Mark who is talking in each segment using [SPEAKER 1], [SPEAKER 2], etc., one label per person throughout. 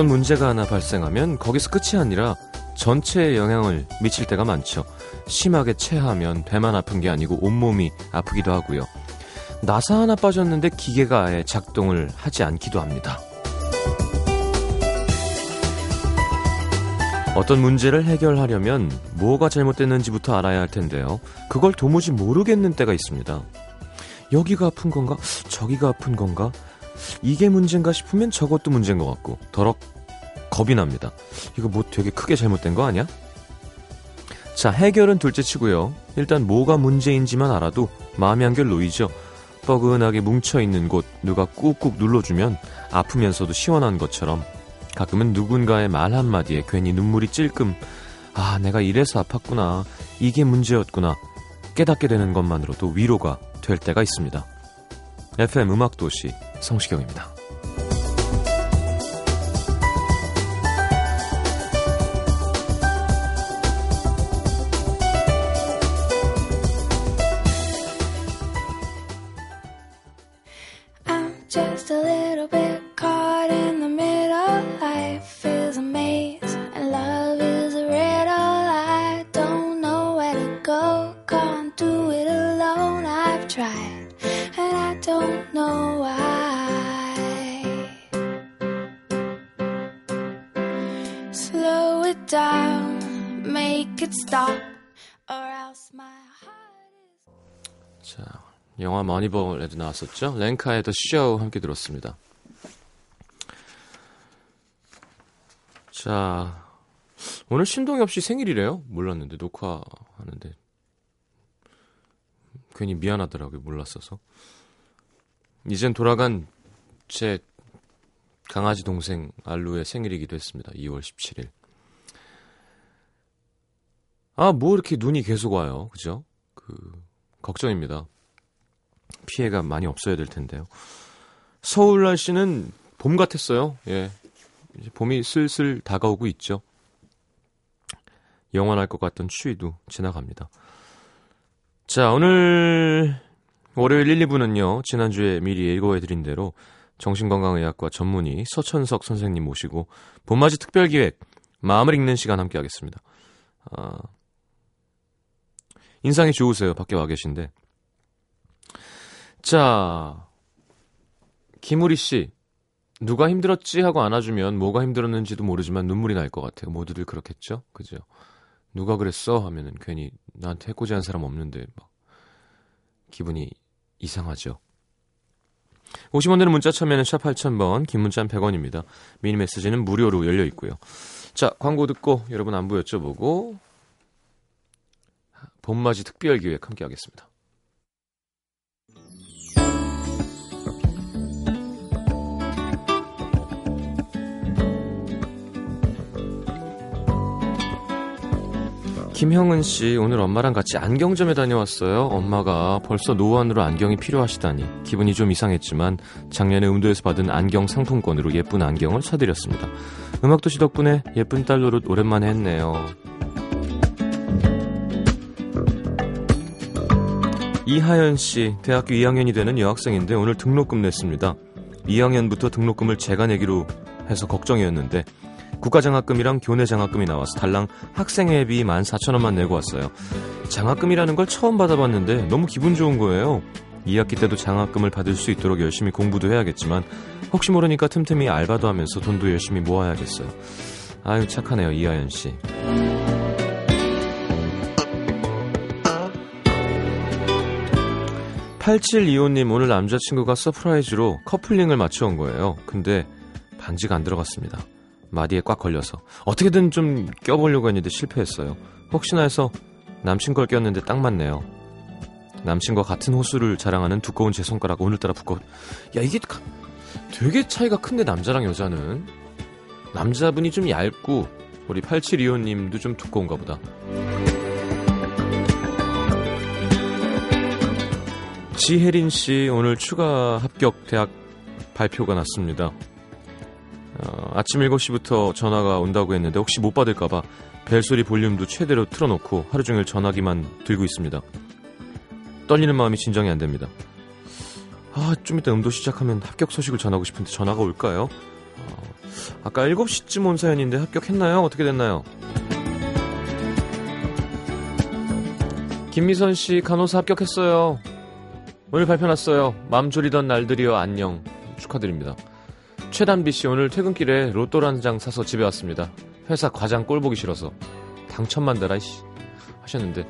[SPEAKER 1] 어떤 문제가 하나 발생하면 거기서 끝이 아니라 전체에 영향을 미칠 때가 많죠. 심하게 체하면 배만 아픈 게 아니고 온몸이 아프기도 하고요. 나사 하나 빠졌는데 기계가 아예 작동을 하지 않기도 합니다. 어떤 문제를 해결하려면 뭐가 잘못됐는지부터 알아야 할 텐데요. 그걸 도무지 모르겠는 때가 있습니다. 여기가 아픈 건가? 저기가 아픈 건가? 이게 문제인가 싶으면 저것도 문제인 것 같고, 더럭 겁이 납니다. 이거 뭐 되게 크게 잘못된 거 아니야? 자, 해결은 둘째 치고요. 일단 뭐가 문제인지만 알아도 마음이 한결 놓이죠. 뻐근하게 뭉쳐있는 곳 누가 꾹꾹 눌러주면 아프면서도 시원한 것처럼 가끔은 누군가의 말 한마디에 괜히 눈물이 찔끔 아 내가 이래서 아팠구나 이게 문제였구나 깨닫게 되는 것만으로도 위로가 될 때가 있습니다. FM 음악도시 성시경입니다. 머니볼에도 나왔었죠. 랭카의 더 쇼 함께 들었습니다. 자, 오늘 신동엽 씨 생일이래요. 몰랐는데 녹화하는데 괜히 미안하더라고요. 몰랐어서. 이젠 돌아간 제 강아지 동생 알루의 생일이기도 했습니다. 2월 17일. 아, 뭐 이렇게 눈이 계속 와요. 그죠? 그 걱정입니다. 피해가 많이 없어야 될 텐데요. 서울 날씨는 봄 같았어요. 예. 봄이 슬슬 다가오고 있죠. 영원할 것 같던 추위도 지나갑니다. 자, 오늘 월요일 1, 2부는요. 지난주에 미리 예고해드린 대로 정신건강의학과 전문의 서천석 선생님 모시고 봄맞이 특별기획 마음을 읽는 시간 함께 하겠습니다. 아, 인상이 좋으세요. 밖에 와 계신데. 자, 김우리 씨. 누가 힘들었지 하고 안아주면 뭐가 힘들었는지도 모르지만 눈물이 날 것 같아요. 모두들 그렇겠죠? 그죠? 누가 그랬어? 하면은 괜히 나한테 해코지 한 사람 없는데 막 기분이 이상하죠. 50원 되는 문자 참여는 샵 8000번, 긴 문자는 100원입니다. 미니 메시지는 무료로 열려 있고요. 자, 광고 듣고 여러분 안부 여쭤보고 봄맞이 특별 기획 함께 하겠습니다. 김형은 씨, 오늘 엄마랑 같이 안경점에 다녀왔어요. 엄마가 벌써 노안으로 안경이 필요하시다니 기분이 좀 이상했지만 작년에 음도에서 받은 안경 상품권으로 예쁜 안경을 사드렸습니다. 음악도시 덕분에 예쁜 딸 노릇 오랜만에 했네요. 이하연 씨, 대학교 2학년이 되는 여학생인데 오늘 등록금 냈습니다. 2학년부터 등록금을 제가 내기로 해서 걱정이었는데 국가장학금이랑 교내 장학금이 나와서 달랑 학생회비 14,000원만 내고 왔어요. 장학금이라는 걸 처음 받아봤는데 너무 기분 좋은 거예요. 2학기 때도 장학금을 받을 수 있도록 열심히 공부도 해야겠지만 혹시 모르니까 틈틈이 알바도 하면서 돈도 열심히 모아야겠어요. 아유 착하네요 이하연 씨. (8725님) 오늘 남자친구가 서프라이즈로 커플링을 맞춰온 거예요 근데 반지가 안 들어갔습니다 마디에 꽉 걸려서 어떻게든 좀 껴보려고 했는데 실패했어요. 혹시나 해서 남친 걸 꼈는데 딱 맞네요. 남친과 같은 호수를 자랑하는 두꺼운 제 손가락 오늘따라 두꺼. 야 이게 되게 차이가 큰데 남자랑 여자는 남자분이 좀 얇고 우리 8725님도 좀 두꺼운가 보다. 지혜린 씨 오늘 추가 합격 대학 발표가 났습니다. 어, 아침 7시부터 전화가 온다고 했는데 혹시 못 받을까봐 벨소리 볼륨도 최대로 틀어놓고 하루 종일 전화기만 들고 있습니다. 떨리는 마음이 진정이 안 됩니다. 아, 좀 이따 음도 시작하면 합격 소식을 전하고 싶은데 전화가 올까요? 아까 7시쯤 온 사연인데 합격했나요? 어떻게 됐나요? 김미선 씨 간호사 합격했어요. 오늘 발표 났어요. 맘 졸이던 날들이여 안녕. 축하드립니다. 최단비 씨 오늘 퇴근길에 로또 한장 사서 집에 왔습니다. 회사 과장 꼴 보기 싫어서 당첨만 되라 씨 하셨는데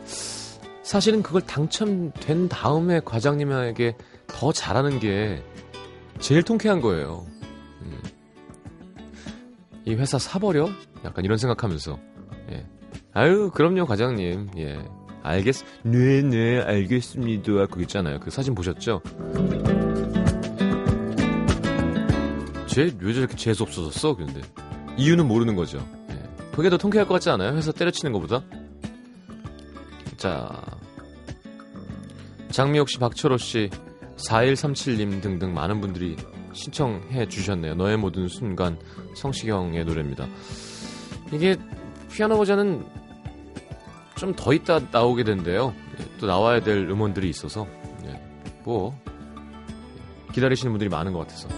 [SPEAKER 1] 사실은 그걸 당첨된 다음에 과장님에게 더 잘하는 게 제일 통쾌한 거예요. 음. 이 회사 사버려? 약간 이런 생각하면서 예. 아유 그럼요 과장님 예 알겠 네네 알겠습니다 그거 있잖아요 그 사진 보셨죠? 쟤 왜 저렇게 재수 없어졌어? 그런데 이유는 모르는 거죠. 예. 그게 더 통쾌할 것 같지 않아요? 회사 때려치는 것보다? 자 장미옥 씨, 박철호 씨, 4137님 등등 많은 분들이 신청해 주셨네요. 너의 모든 순간 성시경의 노래입니다. 이게 피아노 버전은 좀 더 있다 나오게 된대요. 예, 또 나와야 될 음원들이 있어서 예, 뭐 기다리시는 분들이 많은 것 같아서.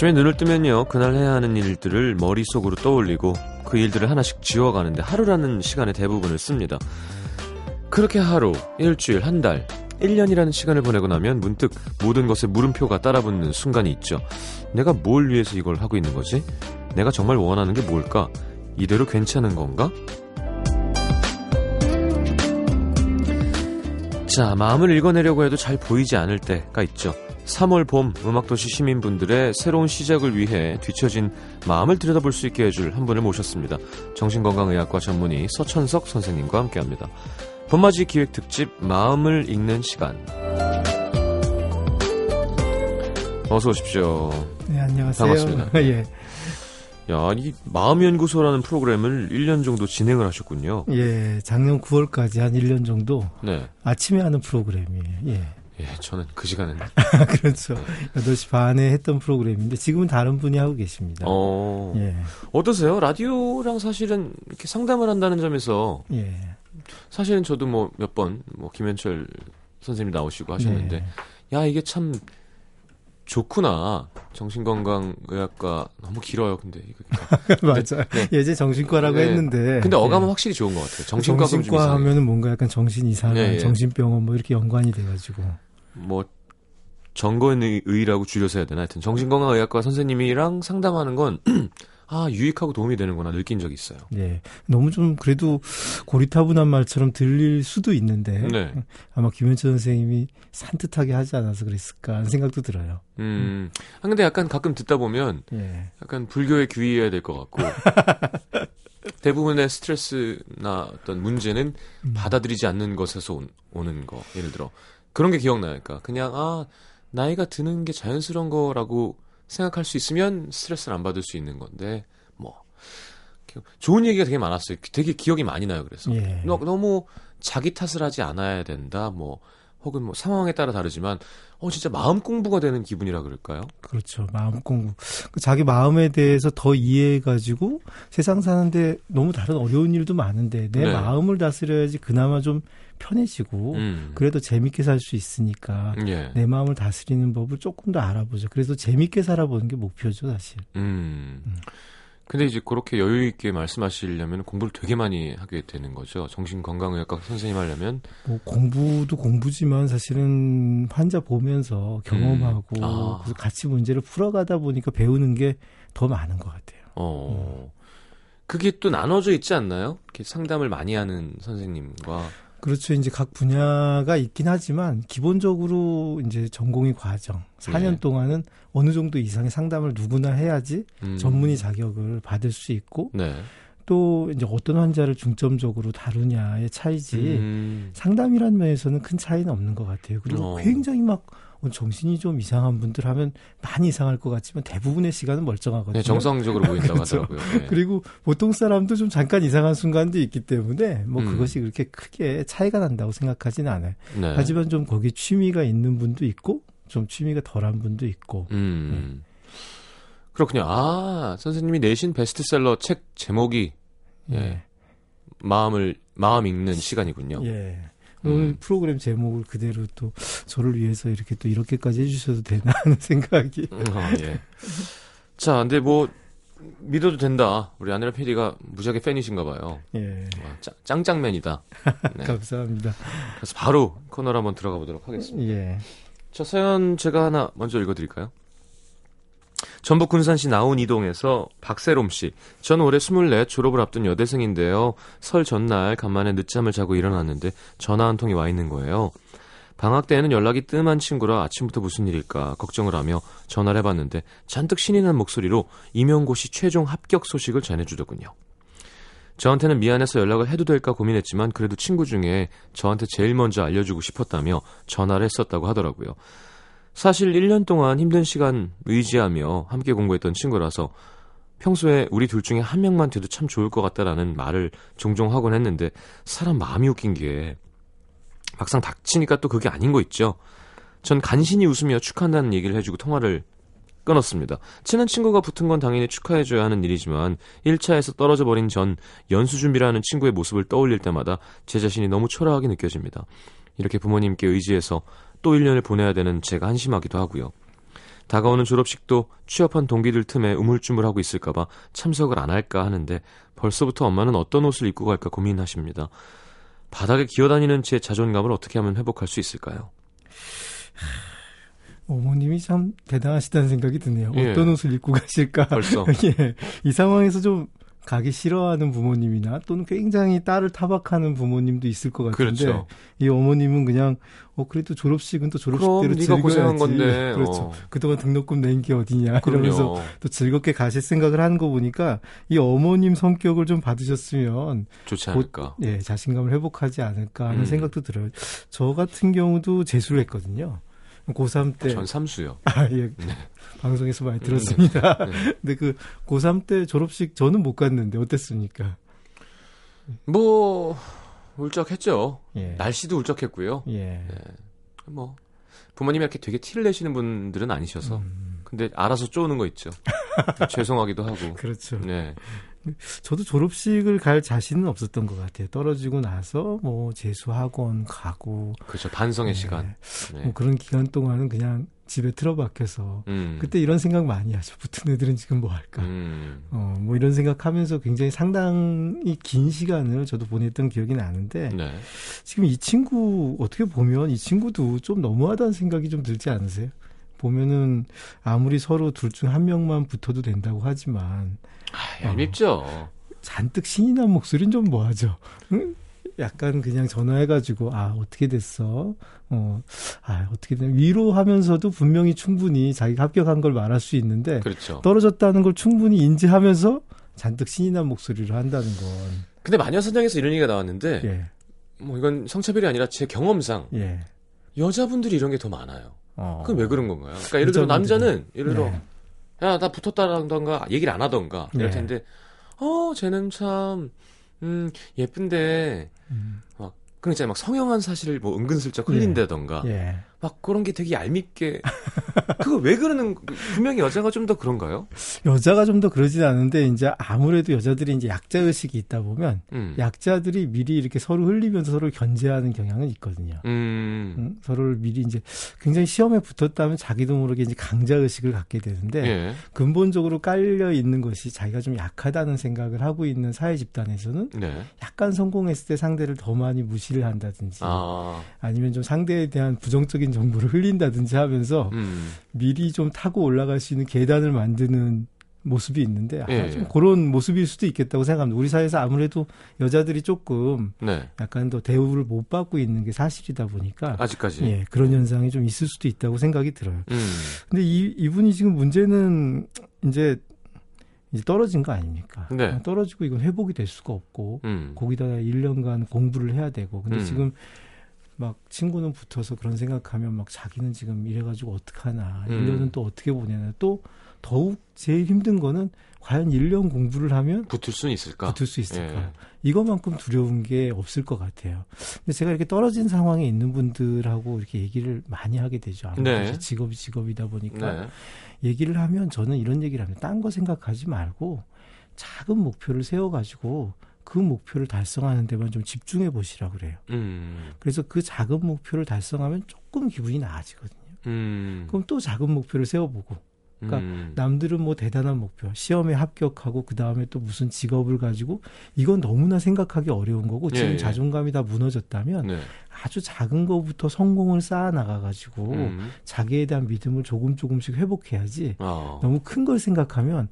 [SPEAKER 1] 아침에 눈을 뜨면요, 그날 해야 하는 일들을 머릿속으로 떠올리고 그 일들을 하나씩 지워가는데 하루라는 시간의 대부분을 씁니다. 그렇게 하루, 일주일, 한 달, 1년이라는 시간을 보내고 나면 문득 모든 것에 물음표가 따라붙는 순간이 있죠. 내가 뭘 위해서 이걸 하고 있는 거지? 내가 정말 원하는 게 뭘까? 이대로 괜찮은 건가? 자, 마음을 읽어내려고 해도 잘 보이지 않을 때가 있죠. 3월 봄 음악도시 시민분들의 새로운 시작을 위해 뒤처진 마음을 들여다볼 수 있게 해줄 한 분을 모셨습니다. 정신건강의학과 전문의 서천석 선생님과 함께합니다. 봄맞이 기획 특집 마음을 읽는 시간. 어서 오십시오.
[SPEAKER 2] 네, 안녕하세요.
[SPEAKER 1] 반갑습니다.
[SPEAKER 2] 예.
[SPEAKER 1] 야, 이 마음연구소라는 프로그램을 1년 정도 진행을 하셨군요.
[SPEAKER 2] 예, 작년 9월까지 한 1년 정도
[SPEAKER 1] 네.
[SPEAKER 2] 아침에 하는 프로그램이에요. 예.
[SPEAKER 1] 예, 저는 그 시간은
[SPEAKER 2] 그렇죠. 8시 반에 했던 프로그램인데 지금은 다른 분이 하고 계십니다.
[SPEAKER 1] 어.
[SPEAKER 2] 예.
[SPEAKER 1] 어떠세요? 라디오랑 사실은 이렇게 상담을 한다는 점에서
[SPEAKER 2] 예.
[SPEAKER 1] 사실은 저도 뭐 몇 번뭐 김현철 선생님 나오시고 하셨는데
[SPEAKER 2] 네.
[SPEAKER 1] 야 이게 참 좋구나 정신건강의학과 너무 길어요 근데 이거
[SPEAKER 2] 맞아요.
[SPEAKER 1] 네.
[SPEAKER 2] 예제 정신과라고
[SPEAKER 1] 네.
[SPEAKER 2] 했는데.
[SPEAKER 1] 근데 어감은
[SPEAKER 2] 예.
[SPEAKER 1] 확실히 좋은 것 같아요 정신과
[SPEAKER 2] 정신과. 하면은 뭔가 약간 정신 이상한
[SPEAKER 1] 예, 예.
[SPEAKER 2] 정신병원 뭐 이렇게 연관이 돼가지고.
[SPEAKER 1] 뭐 정건의라고 줄여서 해야 되나 하여튼 정신건강의학과 선생님이랑 상담하는 건 아 유익하고 도움이 되는구나 느낀 적이 있어요
[SPEAKER 2] 예. 너무 좀 그래도 고리타분한 말처럼 들릴 수도 있는데.
[SPEAKER 1] 네.
[SPEAKER 2] 아마 김현철 선생님이 산뜻하게 하지 않아서 그랬을까 하는 생각도 들어요.
[SPEAKER 1] 음 아, 근데 약간 가끔 듣다 보면
[SPEAKER 2] 예.
[SPEAKER 1] 약간 불교에 귀의해야 될 것 같고 대부분의 스트레스나 어떤 문제는
[SPEAKER 2] 음.
[SPEAKER 1] 받아들이지 않는 것에서 온- 오는 거 예를 들어 그런 게 기억나요. 그러니까 그냥 아 나이가 드는 게 자연스러운 거라고 생각할 수 있으면 스트레스를 안 받을 수 있는 건데 뭐 좋은 얘기가 되게 많았어요. 되게 기억이 많이 나요. 그래서
[SPEAKER 2] 예.
[SPEAKER 1] 너, 너무 자기 탓을 하지 않아야 된다. 뭐 혹은 뭐 상황에 따라 다르지만 어 진짜 마음 공부가 되는 기분이라 그럴까요?
[SPEAKER 2] 그렇죠. 마음 공부. 그 자기 마음에 대해서 더 이해해 가지고 세상 사는데 너무 다른 어려운 일도 많은데 내
[SPEAKER 1] 네.
[SPEAKER 2] 마음을 다스려야지 그나마 좀 편해지고
[SPEAKER 1] 음.
[SPEAKER 2] 그래도 재밌게 살 수 있으니까
[SPEAKER 1] 예.
[SPEAKER 2] 내 마음을 다스리는 법을 조금 더 알아보죠. 그래서 재밌게 살아보는 게 목표죠, 사실.
[SPEAKER 1] 음.
[SPEAKER 2] 음.
[SPEAKER 1] 근데 이제 그렇게 여유 있게 말씀하시려면 공부를 되게 많이 하게 되는 거죠. 정신건강의학과 선생님 하려면.
[SPEAKER 2] 뭐 공부도 공부지만 사실은 환자 보면서 경험하고
[SPEAKER 1] 음. 아.
[SPEAKER 2] 그래서 같이 문제를 풀어가다 보니까 배우는 게 더 많은 것 같아요.
[SPEAKER 1] 어. 그게 또 나눠져 있지 않나요? 이렇게 상담을 많이 하는 선생님과
[SPEAKER 2] 그렇죠. 이제 각 분야가 있긴 하지만 기본적으로 이제 전공의 과정 4년
[SPEAKER 1] 네.
[SPEAKER 2] 동안은 어느 정도 이상의 상담을 누구나 해야지
[SPEAKER 1] 음.
[SPEAKER 2] 전문의 자격을 받을 수 있고
[SPEAKER 1] 네.
[SPEAKER 2] 또 이제 어떤 환자를 중점적으로 다루냐의 차이지
[SPEAKER 1] 음.
[SPEAKER 2] 상담이라는 면에서는 큰 차이는 없는 것 같아요. 그리고
[SPEAKER 1] 어.
[SPEAKER 2] 굉장히 막 어, 정신이 좀 이상한 분들 하면 많이 이상할 것 같지만 대부분의 시간은 멀쩡하거든요.
[SPEAKER 1] 네, 정상적으로 보인다고
[SPEAKER 2] 그렇죠.
[SPEAKER 1] 하더라고요. 네.
[SPEAKER 2] 그리고 보통 사람도 좀 잠깐 이상한 순간도 있기 때문에 뭐
[SPEAKER 1] 음.
[SPEAKER 2] 그것이 그렇게 크게 차이가 난다고 생각하지는 않아요.
[SPEAKER 1] 네.
[SPEAKER 2] 하지만 좀 거기에 취미가 있는 분도 있고 좀 취미가 덜한 분도 있고
[SPEAKER 1] 음. 그렇군요. 아, 선생님이 내신 베스트셀러 책 제목이 예.
[SPEAKER 2] 예.
[SPEAKER 1] 마음을 마음 읽는 시간이군요.
[SPEAKER 2] 예.
[SPEAKER 1] 음.
[SPEAKER 2] 오늘 프로그램 제목을 그대로 또 저를 위해서 이렇게 또 이렇게까지 해주셔도 되나 하는 생각이.
[SPEAKER 1] 음, 아, 예. 자, 근데 뭐 믿어도 된다. 우리 아내라 PD가 무지하게 팬이신가 봐요.
[SPEAKER 2] 예.
[SPEAKER 1] 와, 짱, 짱짱맨이다. 네.
[SPEAKER 2] 감사합니다.
[SPEAKER 1] 그래서 바로 코너로 한번 들어가 보도록 하겠습니다.
[SPEAKER 2] 예.
[SPEAKER 1] 자, 사연 제가 하나 먼저 읽어드릴까요? 전북 군산시 나온 이동에서 박세롬 씨. 전 올해 24 졸업을 앞둔 여대생인데요. 설 전날 간만에 늦잠을 자고 일어났는데 전화 한 통이 와 있는 거예요. 방학 때에는 연락이 뜸한 친구라 아침부터 무슨 일일까 걱정을 하며 전화를 해봤는데 잔뜩 신이 난 목소리로 임용고시 최종 합격 소식을 전해주더군요. 저한테는 미안해서 연락을 해도 될까 고민했지만 그래도 친구 중에 저한테 제일 먼저 알려주고 싶었다며 전화를 했었다고 하더라고요. 사실 1년 동안 힘든 시간 의지하며 함께 공부했던 친구라서 평소에 우리 둘 중에 한 명만 돼도 참 좋을 것 같다라는 말을 종종 하곤 했는데 사람 마음이 웃긴 게 막상 닥치니까 또 그게 아닌 거 있죠. 전 간신히 웃으며 축하한다는 얘기를 해주고 통화를 끊었습니다. 친한 친구가 붙은 건 당연히 축하해줘야 하는 일이지만 1차에서 떨어져 버린 전 연수 준비를 하는 친구의 모습을 떠올릴 때마다 제 자신이 너무 초라하게 느껴집니다. 이렇게 부모님께 의지해서 또 1년을 보내야 되는 제가 한심하기도 하고요. 다가오는 졸업식도 취업한 동기들 틈에 우물쭈물하고 있을까봐 참석을 안 할까 하는데 벌써부터 엄마는 어떤 옷을 입고 갈까 고민하십니다. 바닥에 기어다니는 제 자존감을 어떻게 하면 회복할 수 있을까요?
[SPEAKER 2] 어머님이 참 대단하시다는 생각이 드네요.
[SPEAKER 1] 예.
[SPEAKER 2] 어떤 옷을 입고 가실까?
[SPEAKER 1] 벌써.
[SPEAKER 2] 예. 이 상황에서 좀 가기 싫어하는 부모님이나 또는 굉장히 딸을 타박하는 부모님도 있을 것 같은데
[SPEAKER 1] 그렇죠.
[SPEAKER 2] 이 어머님은 그냥 어 그래도 졸업식은 또 졸업식대로 즐겨야지.
[SPEAKER 1] 건데.
[SPEAKER 2] 그렇죠.
[SPEAKER 1] 어.
[SPEAKER 2] 그동안 등록금 낸 게 어디냐 이러면서
[SPEAKER 1] 그럼요.
[SPEAKER 2] 또 즐겁게 가실 생각을 하는 거 보니까 이 어머님 성격을 좀 받으셨으면
[SPEAKER 1] 좋지
[SPEAKER 2] 곧
[SPEAKER 1] 않을까.
[SPEAKER 2] 예, 자신감을 회복하지 않을까 하는
[SPEAKER 1] 음.
[SPEAKER 2] 생각도 들어요. 저 같은 경우도 재수를 했거든요. 고3 때
[SPEAKER 1] 전 삼수요.
[SPEAKER 2] 아, 예. 방송에서 많이 들었습니다.
[SPEAKER 1] 네.
[SPEAKER 2] 근데 그 고3 때 졸업식 저는 못 갔는데 어땠습니까?
[SPEAKER 1] 뭐 울적했죠.
[SPEAKER 2] 예.
[SPEAKER 1] 날씨도 울적했고요.
[SPEAKER 2] 예.
[SPEAKER 1] 뭐 부모님이 이렇게 되게 티를 내시는 분들은 아니셔서
[SPEAKER 2] 음,
[SPEAKER 1] 근데 알아서 쪼는 거 있죠. 죄송하기도 하고.
[SPEAKER 2] 그렇죠.
[SPEAKER 1] 네.
[SPEAKER 2] 저도 졸업식을 갈 자신은 없었던 것 같아요. 떨어지고 나서 뭐 재수학원 가고
[SPEAKER 1] 그렇죠. 반성의
[SPEAKER 2] 예.
[SPEAKER 1] 시간. 네.
[SPEAKER 2] 뭐 그런 기간 동안은 그냥 집에 틀어박혀서
[SPEAKER 1] 음.
[SPEAKER 2] 그때 이런 생각 많이 하죠. 붙은 애들은 지금 뭐 할까?
[SPEAKER 1] 음.
[SPEAKER 2] 어, 뭐 이런 생각하면서 굉장히 상당히 긴 시간을 저도 보냈던 기억이 나는데
[SPEAKER 1] 네.
[SPEAKER 2] 지금 이 친구 어떻게 보면 이 친구도 좀 너무하다는 생각이 좀 들지 않으세요? 보면은 아무리 서로 둘 중 한 명만 붙어도 된다고 하지만
[SPEAKER 1] 아, 얄밉죠.
[SPEAKER 2] 잔뜩 신이 난 목소리는 좀 뭐하죠? 응? 약간 그냥 전화해가지고 아 어떻게 됐어? 어, 아 어떻게 됐 위로하면서도 분명히 충분히 자기가 합격한 걸 말할 수 있는데
[SPEAKER 1] 그렇죠.
[SPEAKER 2] 떨어졌다는 걸 충분히 인지하면서 잔뜩 신이 난 목소리로 한다는 건
[SPEAKER 1] 근데 마녀 사냥에서 이런 얘기가 나왔는데
[SPEAKER 2] 예,
[SPEAKER 1] 뭐 이건 성차별이 아니라 제 경험상
[SPEAKER 2] 예.
[SPEAKER 1] 여자분들이 이런 게 더 많아요.
[SPEAKER 2] 어.
[SPEAKER 1] 그건 왜 그런 건가요? 그러니까 예를 들어 남자는 예를 들어
[SPEAKER 2] 네.
[SPEAKER 1] 야나 붙었다던가 얘기를 안 하던가 이럴
[SPEAKER 2] 네.
[SPEAKER 1] 텐데 어 쟤는 참 음, 예쁜데
[SPEAKER 2] 음,
[SPEAKER 1] 막 그런 있잖아요 막 성형한 사실을 뭐 은근슬쩍 흘린다던가
[SPEAKER 2] 예.
[SPEAKER 1] 막 그런 게 되게 얄밉게 그거 왜 그러는 분명히 여자가 좀 더 그런가요?
[SPEAKER 2] 여자가 좀 더 그러진 않은데 이제 아무래도 여자들이 이제 약자 의식이 있다 보면
[SPEAKER 1] 음.
[SPEAKER 2] 약자들이 미리 이렇게 서로 흘리면서 서로 견제하는 경향은 있거든요.
[SPEAKER 1] 음.
[SPEAKER 2] 응? 서로를 미리 이제 굉장히 시험에 붙었다면 자기도 모르게 이제 강자 의식을 갖게 되는데
[SPEAKER 1] 예.
[SPEAKER 2] 근본적으로 깔려 있는 것이 자기가 좀 약하다는 생각을 하고 있는 사회 집단에서는
[SPEAKER 1] 네.
[SPEAKER 2] 약간 성공했을 때 상대를 더 많이 무시를 한다든지
[SPEAKER 1] 아.
[SPEAKER 2] 아니면 좀 상대에 대한 부정 적인 정보를 흘린다든지 하면서
[SPEAKER 1] 음.
[SPEAKER 2] 미리 좀 타고 올라갈 수 있는 계단을 만드는 모습이 있는데 아,
[SPEAKER 1] 예,
[SPEAKER 2] 좀
[SPEAKER 1] 예.
[SPEAKER 2] 그런 모습일 수도 있겠다고 생각합니다. 우리 사회에서 아무래도 여자들이 조금
[SPEAKER 1] 네.
[SPEAKER 2] 약간 더 대우를 못 받고 있는 게 사실이다 보니까
[SPEAKER 1] 아직까지.
[SPEAKER 2] 예, 그런 현상이 좀 있을 수도 있다고 생각이 들어요.
[SPEAKER 1] 음.
[SPEAKER 2] 근데 이 이분이 지금 문제는 이제 이제 떨어진 거 아닙니까?
[SPEAKER 1] 네.
[SPEAKER 2] 떨어지고 이건 회복이 될 수가 없고
[SPEAKER 1] 음.
[SPEAKER 2] 거기다가 1년간 공부를 해야 되고 근데
[SPEAKER 1] 음.
[SPEAKER 2] 지금 막 친구는 붙어서 그런 생각하면 막 자기는 지금 이래가지고 어떡하나
[SPEAKER 1] 음.
[SPEAKER 2] 1년은 또 어떻게 보내나 또 더욱 제일 힘든 거는 과연 1년 공부를 하면
[SPEAKER 1] 붙을 수는 있을까?
[SPEAKER 2] 붙을 수 있을까
[SPEAKER 1] 예.
[SPEAKER 2] 이것만큼 두려운 게 없을 것 같아요. 근데 제가 이렇게 떨어진 상황에 있는 분들하고 이렇게 얘기를 많이 하게 되죠. 아무래도
[SPEAKER 1] 네.
[SPEAKER 2] 직업이 직업이다 보니까
[SPEAKER 1] 네.
[SPEAKER 2] 얘기를 하면 저는 이런 얘기를 합니다. 딴 거 생각하지 말고 작은 목표를 세워가지고 그 목표를 달성하는 데만 좀 집중해 보시라 그래요.
[SPEAKER 1] 음.
[SPEAKER 2] 그래서 그 작은 목표를 달성하면 조금 기분이 나아지거든요.
[SPEAKER 1] 음.
[SPEAKER 2] 그럼 또 작은 목표를 세워보고 그러니까
[SPEAKER 1] 음.
[SPEAKER 2] 남들은 뭐 대단한 목표, 시험에 합격하고 그 다음에 또 무슨 직업을 가지고 이건 너무나 생각하기 어려운 거고 지금
[SPEAKER 1] 예, 예.
[SPEAKER 2] 자존감이 다 무너졌다면
[SPEAKER 1] 네.
[SPEAKER 2] 아주 작은 거부터 성공을 쌓아 나가가지고
[SPEAKER 1] 음.
[SPEAKER 2] 자기에 대한 믿음을 조금 조금씩 회복해야지
[SPEAKER 1] 어.
[SPEAKER 2] 너무 큰 걸 생각하면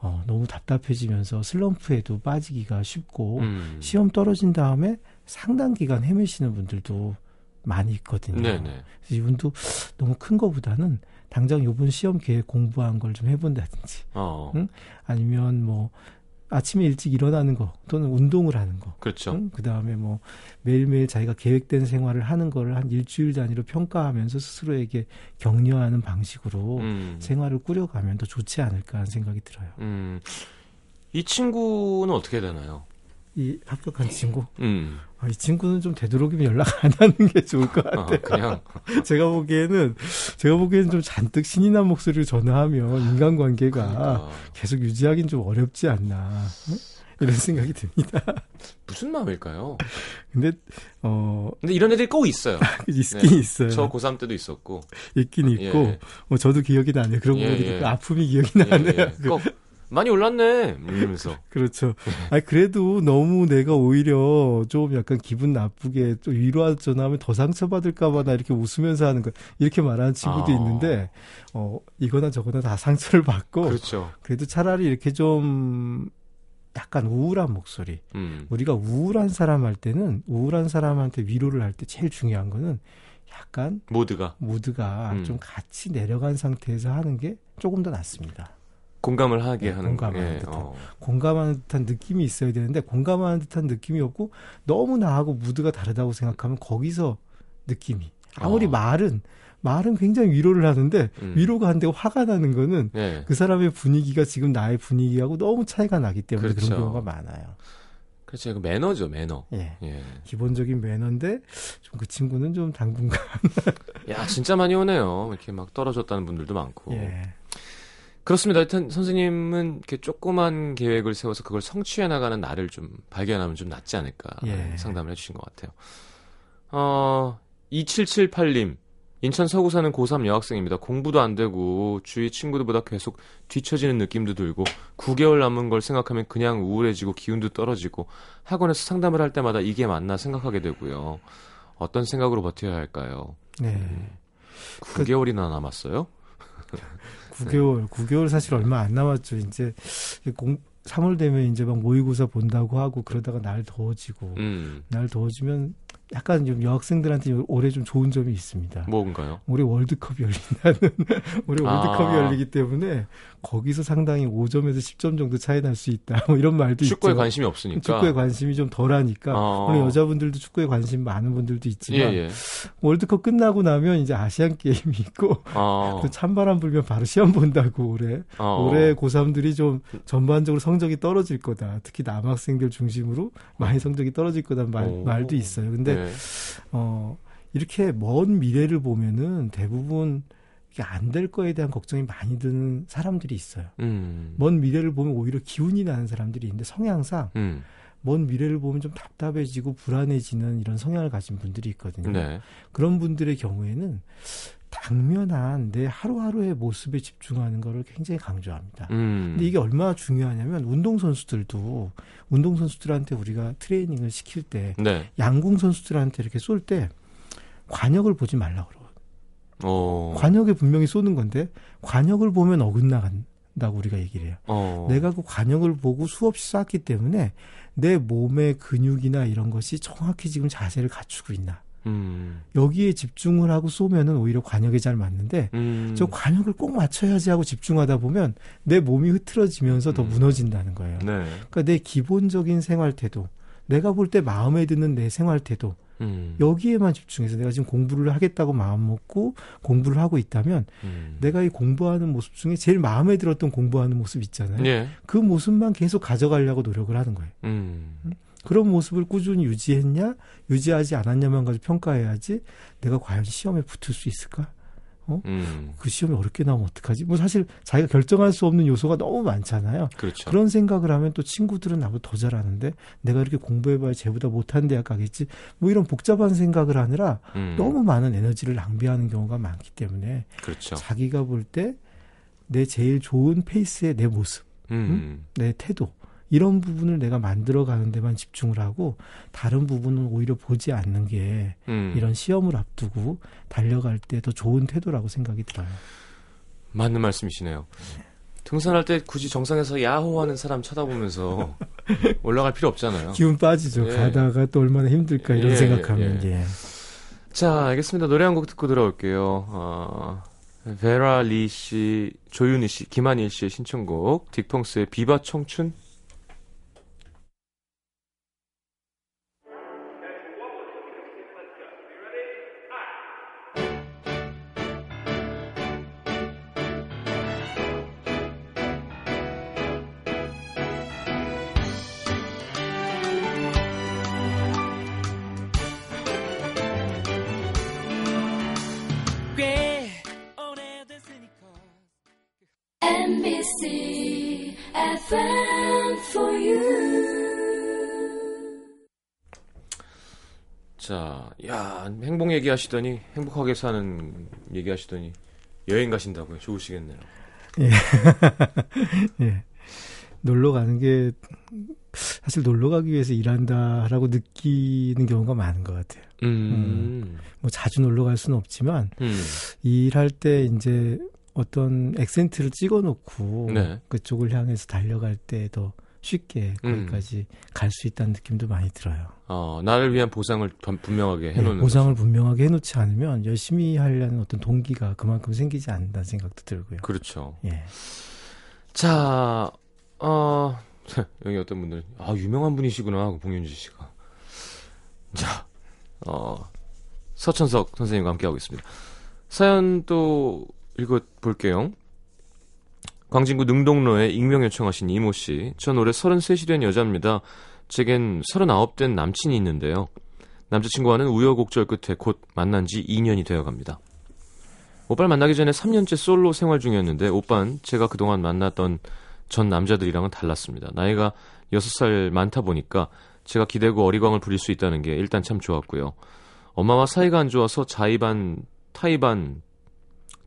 [SPEAKER 2] 어, 너무 답답해지면서 슬럼프에도 빠지기가 쉽고
[SPEAKER 1] 음.
[SPEAKER 2] 시험 떨어진 다음에 상당 기간 헤매시는 분들도 많이 있거든요.
[SPEAKER 1] 네네.
[SPEAKER 2] 그래서 이분도 너무 큰 거보다는 당장 요번 시험 계획 공부한 걸 좀 해본다든지
[SPEAKER 1] 어.
[SPEAKER 2] 응? 아니면 뭐 아침에 일찍 일어나는 거 또는 운동을 하는 거
[SPEAKER 1] 그렇죠.
[SPEAKER 2] 그 다음에 뭐 매일매일 자기가 계획된 생활을 하는 거를 한 일주일 단위로 평가하면서 스스로에게 격려하는 방식으로
[SPEAKER 1] 음.
[SPEAKER 2] 생활을 꾸려가면 더 좋지 않을까 하는 생각이 들어요.
[SPEAKER 1] 음. 이 친구는 어떻게 되나요?
[SPEAKER 2] 이 합격한 친구,
[SPEAKER 1] 음.
[SPEAKER 2] 아, 이 친구는 좀 되도록이면 연락 안 하는 게 좋을 것
[SPEAKER 1] 어,
[SPEAKER 2] 같아요.
[SPEAKER 1] 그냥
[SPEAKER 2] 제가 보기에는 제가 보기에는 좀 잔뜩 신이 난 목소리를 전화하면 인간관계가
[SPEAKER 1] 그러니까
[SPEAKER 2] 계속 유지하기는 좀 어렵지 않나 응? 이런 생각이 듭니다.
[SPEAKER 1] 무슨 마음일까요?
[SPEAKER 2] 근데 어
[SPEAKER 1] 근데 이런 애들이 꼭 있어요.
[SPEAKER 2] 있긴
[SPEAKER 1] 네.
[SPEAKER 2] 있어요.
[SPEAKER 1] 저 고3 때도 있었고.
[SPEAKER 2] 있긴 있고
[SPEAKER 1] 예.
[SPEAKER 2] 뭐 저도 기억이 나네요. 그런
[SPEAKER 1] 예,
[SPEAKER 2] 거 보니까
[SPEAKER 1] 예.
[SPEAKER 2] 그 아픔이 기억이
[SPEAKER 1] 예,
[SPEAKER 2] 나네요.
[SPEAKER 1] 예. 꼭 많이 올랐네. 이러면서.
[SPEAKER 2] 그렇죠. 아 그래도 너무 내가 오히려 좀 약간 기분 나쁘게 또 위로 전화하면 더 상처받을까봐 나 이렇게 웃으면서 하는 거 이렇게 말하는 친구도
[SPEAKER 1] 아.
[SPEAKER 2] 있는데 어 이거나 저거나 다 상처를 받고
[SPEAKER 1] 그렇죠.
[SPEAKER 2] 그래도 차라리 이렇게 좀 약간 우울한 목소리.
[SPEAKER 1] 음.
[SPEAKER 2] 우리가 우울한 사람 할 때는 우울한 사람한테 위로를 할 때 제일 중요한 거는 약간
[SPEAKER 1] 모두가
[SPEAKER 2] 모두가
[SPEAKER 1] 음.
[SPEAKER 2] 좀 같이 내려간 상태에서 하는 게 조금 더 낫습니다.
[SPEAKER 1] 공감을 하게
[SPEAKER 2] 네,
[SPEAKER 1] 하는
[SPEAKER 2] 공감하는
[SPEAKER 1] 예,
[SPEAKER 2] 듯한.
[SPEAKER 1] 어.
[SPEAKER 2] 공감하는 듯한 느낌이 있어야 되는데 공감하는 듯한 느낌이 없고 너무 나하고 무드가 다르다고 생각하면 거기서 느낌이 아무리
[SPEAKER 1] 어.
[SPEAKER 2] 말은 말은 굉장히 위로를 하는데
[SPEAKER 1] 음.
[SPEAKER 2] 위로가 안 되고 화가 나는 거는
[SPEAKER 1] 예.
[SPEAKER 2] 그 사람의 분위기가 지금 나의 분위기하고 너무 차이가 나기 때문에
[SPEAKER 1] 그렇죠.
[SPEAKER 2] 그런 경우가 많아요.
[SPEAKER 1] 그렇죠. 그 매너죠, 매너.
[SPEAKER 2] 예.
[SPEAKER 1] 예.
[SPEAKER 2] 기본적인 매너인데 좀 그 친구는 좀 당분간
[SPEAKER 1] 야, 진짜 많이 오네요. 이렇게 막 떨어졌다는 분들도 많고.
[SPEAKER 2] 예.
[SPEAKER 1] 그렇습니다. 하여튼 선생님은 이렇게 조그만 계획을 세워서 그걸 성취해 나가는 나를 좀 발견하면 좀 낫지 않을까
[SPEAKER 2] 예.
[SPEAKER 1] 상담을 해주신 것 같아요. 어, 2778님. 인천 서구 사는 고3 여학생입니다. 공부도 안 되고 주위 친구들보다 계속 뒤처지는 느낌도 들고 9개월 남은 걸 생각하면 그냥 우울해지고 기운도 떨어지고 학원에서 상담을 할 때마다 이게 맞나 생각하게 되고요. 어떤 생각으로 버텨야 할까요?
[SPEAKER 2] 네.
[SPEAKER 1] 9개월이나 남았어요?
[SPEAKER 2] 9개월, 9개월 사실 얼마 안 남았죠. 이제 공 3월 되면 이제 막 모의고사 본다고 하고 그러다가 날 더워지고
[SPEAKER 1] 음,
[SPEAKER 2] 날 더워지면 약간 좀 여학생들한테 올해 좀 좋은 점이 있습니다.
[SPEAKER 1] 뭔가요?
[SPEAKER 2] 올해 월드컵이 열린다는 올해
[SPEAKER 1] 아.
[SPEAKER 2] 월드컵이 열리기 때문에 거기서 상당히 5점에서 10점 정도 차이 날 수 있다. 뭐 이런 말도
[SPEAKER 1] 축구에
[SPEAKER 2] 있죠.
[SPEAKER 1] 관심이 없으니까.
[SPEAKER 2] 축구에 관심이 좀 덜하니까
[SPEAKER 1] 어.
[SPEAKER 2] 물론 여자분들도 축구에 관심 많은 분들도
[SPEAKER 1] 예,
[SPEAKER 2] 있지만
[SPEAKER 1] 예.
[SPEAKER 2] 월드컵 끝나고 나면 이제 아시안 게임이 있고
[SPEAKER 1] 어,
[SPEAKER 2] 또 찬바람 불면 바로 시험 본다고 올해
[SPEAKER 1] 어.
[SPEAKER 2] 올해 고3들이 좀 전반적으로 성적이 떨어질 거다. 특히 남학생들 중심으로 많이 성적이 떨어질 거다는 말,
[SPEAKER 1] 오.
[SPEAKER 2] 말도 있어요. 근데
[SPEAKER 1] 네.
[SPEAKER 2] 어 이렇게 먼 미래를 보면은 대부분 이게 안 될 거에 대한 걱정이 많이 드는 사람들이 있어요.
[SPEAKER 1] 음.
[SPEAKER 2] 먼 미래를 보면 오히려 기운이 나는 사람들이 있는데 성향상
[SPEAKER 1] 음.
[SPEAKER 2] 먼 미래를 보면 좀 답답해지고 불안해지는 이런 성향을 가진 분들이 있거든요.
[SPEAKER 1] 네.
[SPEAKER 2] 그런 분들의 경우에는 당면한 내 하루하루의 모습에 집중하는 거를 굉장히 강조합니다.
[SPEAKER 1] 음.
[SPEAKER 2] 근데 이게 얼마나 중요하냐면 운동 선수들도 운동 선수들한테 우리가 트레이닝을 시킬 때
[SPEAKER 1] 네.
[SPEAKER 2] 양궁 선수들한테 이렇게 쏠 때 관역을 보지 말라고
[SPEAKER 1] 어.
[SPEAKER 2] 관역에 분명히 쏘는 건데 관역을 보면 어긋나는 모습이다고 우리가 얘기를 해요.
[SPEAKER 1] 어.
[SPEAKER 2] 내가 그 관역을 보고 수없이 쐈기 때문에 내 몸의 근육이나 이런 것이 정확히 지금 자세를 갖추고 있나.
[SPEAKER 1] 음.
[SPEAKER 2] 여기에 집중을 하고 쏘면은 오히려 관역에 잘 맞는데
[SPEAKER 1] 음.
[SPEAKER 2] 저 관역을 꼭 맞춰야지 하고 집중하다 보면 내 몸이 흐트러지면서 더
[SPEAKER 1] 음.
[SPEAKER 2] 무너진다는 거예요.
[SPEAKER 1] 네.
[SPEAKER 2] 그러니까 내 기본적인 생활 태도, 내가 볼 때 마음에 드는 내 생활 태도,
[SPEAKER 1] 음.
[SPEAKER 2] 여기에만 집중해서 내가 지금 공부를 하겠다고 마음 먹고 공부를 하고 있다면
[SPEAKER 1] 음.
[SPEAKER 2] 내가 이 공부하는 모습 중에 제일 마음에 들었던 공부하는 모습 있잖아요.
[SPEAKER 1] 예.
[SPEAKER 2] 그 모습만 계속 가져가려고 노력을 하는 거예요.
[SPEAKER 1] 음.
[SPEAKER 2] 그런 모습을 꾸준히 유지했냐, 유지하지 않았냐만 가지고 평가해야지 내가 과연 시험에 붙을 수 있을까?
[SPEAKER 1] 음.
[SPEAKER 2] 그 시험이 어렵게 나오면 어떡하지? 뭐 사실 자기가 결정할 수 없는 요소가 너무 많잖아요.
[SPEAKER 1] 그렇죠.
[SPEAKER 2] 그런 생각을 하면 또 친구들은 나보다 더 잘하는데 내가 이렇게 공부해봐야 쟤보다 못한 대학 가겠지. 뭐 이런 복잡한 생각을 하느라
[SPEAKER 1] 음.
[SPEAKER 2] 너무 많은 에너지를 낭비하는 경우가 많기 때문에
[SPEAKER 1] 그렇죠.
[SPEAKER 2] 자기가 볼 때 내 제일 좋은 페이스의 내 모습,
[SPEAKER 1] 음.
[SPEAKER 2] 내 태도 이런 부분을 내가 만들어 가는 데만 집중을 하고 다른 부분은 오히려 보지 않는 게
[SPEAKER 1] 음.
[SPEAKER 2] 이런 시험을 앞두고 달려갈 때 더 좋은 태도라고 생각이 들어요.
[SPEAKER 1] 맞는 말씀이시네요. 등산할 때 굳이 정상에서 야호하는 사람 쳐다보면서 올라갈 필요 없잖아요.
[SPEAKER 2] 기운 빠지죠.
[SPEAKER 1] 예.
[SPEAKER 2] 가다가 또 얼마나 힘들까 이런
[SPEAKER 1] 예,
[SPEAKER 2] 생각하면
[SPEAKER 1] 예.
[SPEAKER 2] 예.
[SPEAKER 1] 자, 알겠습니다. 노래 한 곡 듣고 들어올게요. 어, 베라 리 씨, 조윤희 씨, 김한일 씨의 신청곡, 딕펑스의 비바 청춘. 자, 야, 행복 얘기하시더니, 행복하게 사는 얘기하시더니, 여행 가신다고요. 좋으시겠네요.
[SPEAKER 2] 예. 놀러 가는 게 사실 놀러 가기 위해서 일한다라고 느끼는 경우가 많은 것 같아요.
[SPEAKER 1] 음,
[SPEAKER 2] 뭐 자주 놀러 갈 수는 없지만
[SPEAKER 1] 음,
[SPEAKER 2] 일할 때 이제 어떤 액센트를 찍어 놓고
[SPEAKER 1] 네.
[SPEAKER 2] 그쪽을 향해서 달려갈 때더 쉽게
[SPEAKER 1] 음.
[SPEAKER 2] 거기까지 갈수 있다는 느낌도 많이 들어요.
[SPEAKER 1] 어, 나를 위한 보상을 분- 분명하게
[SPEAKER 2] 예,
[SPEAKER 1] 해놓는.
[SPEAKER 2] 보상을 분명하게 해놓지 않으면 열심히 하려는 어떤 동기가 그만큼 생기지 않는다는 생각도 들고요.
[SPEAKER 1] 거죠. 그렇죠.
[SPEAKER 2] 예.
[SPEAKER 1] 자, 어, 여기 어떤 분들, 아, 유명한 분이시구나, 봉윤지 씨가. 자, 어, 서천석 선생님과 함께하고 있습니다. 사연 또 읽어볼게요. 광진구 능동로에 익명 요청하신 이모 씨. 전 올해 33이 된 여자입니다. 제겐 39된 남친이 있는데요. 남자친구와는 우여곡절 끝에 곧 만난 지 2년이 되어 갑니다. 오빠를 만나기 전에 3년째 솔로 생활 중이었는데 오빠는 제가 그동안 만났던 전 남자들이랑은 달랐습니다. 나이가 6살 많다 보니까 제가 기대고 어리광을 부릴 수 있다는 게 일단 참 좋았고요. 엄마와 사이가 안 좋아서 자의반, 타의반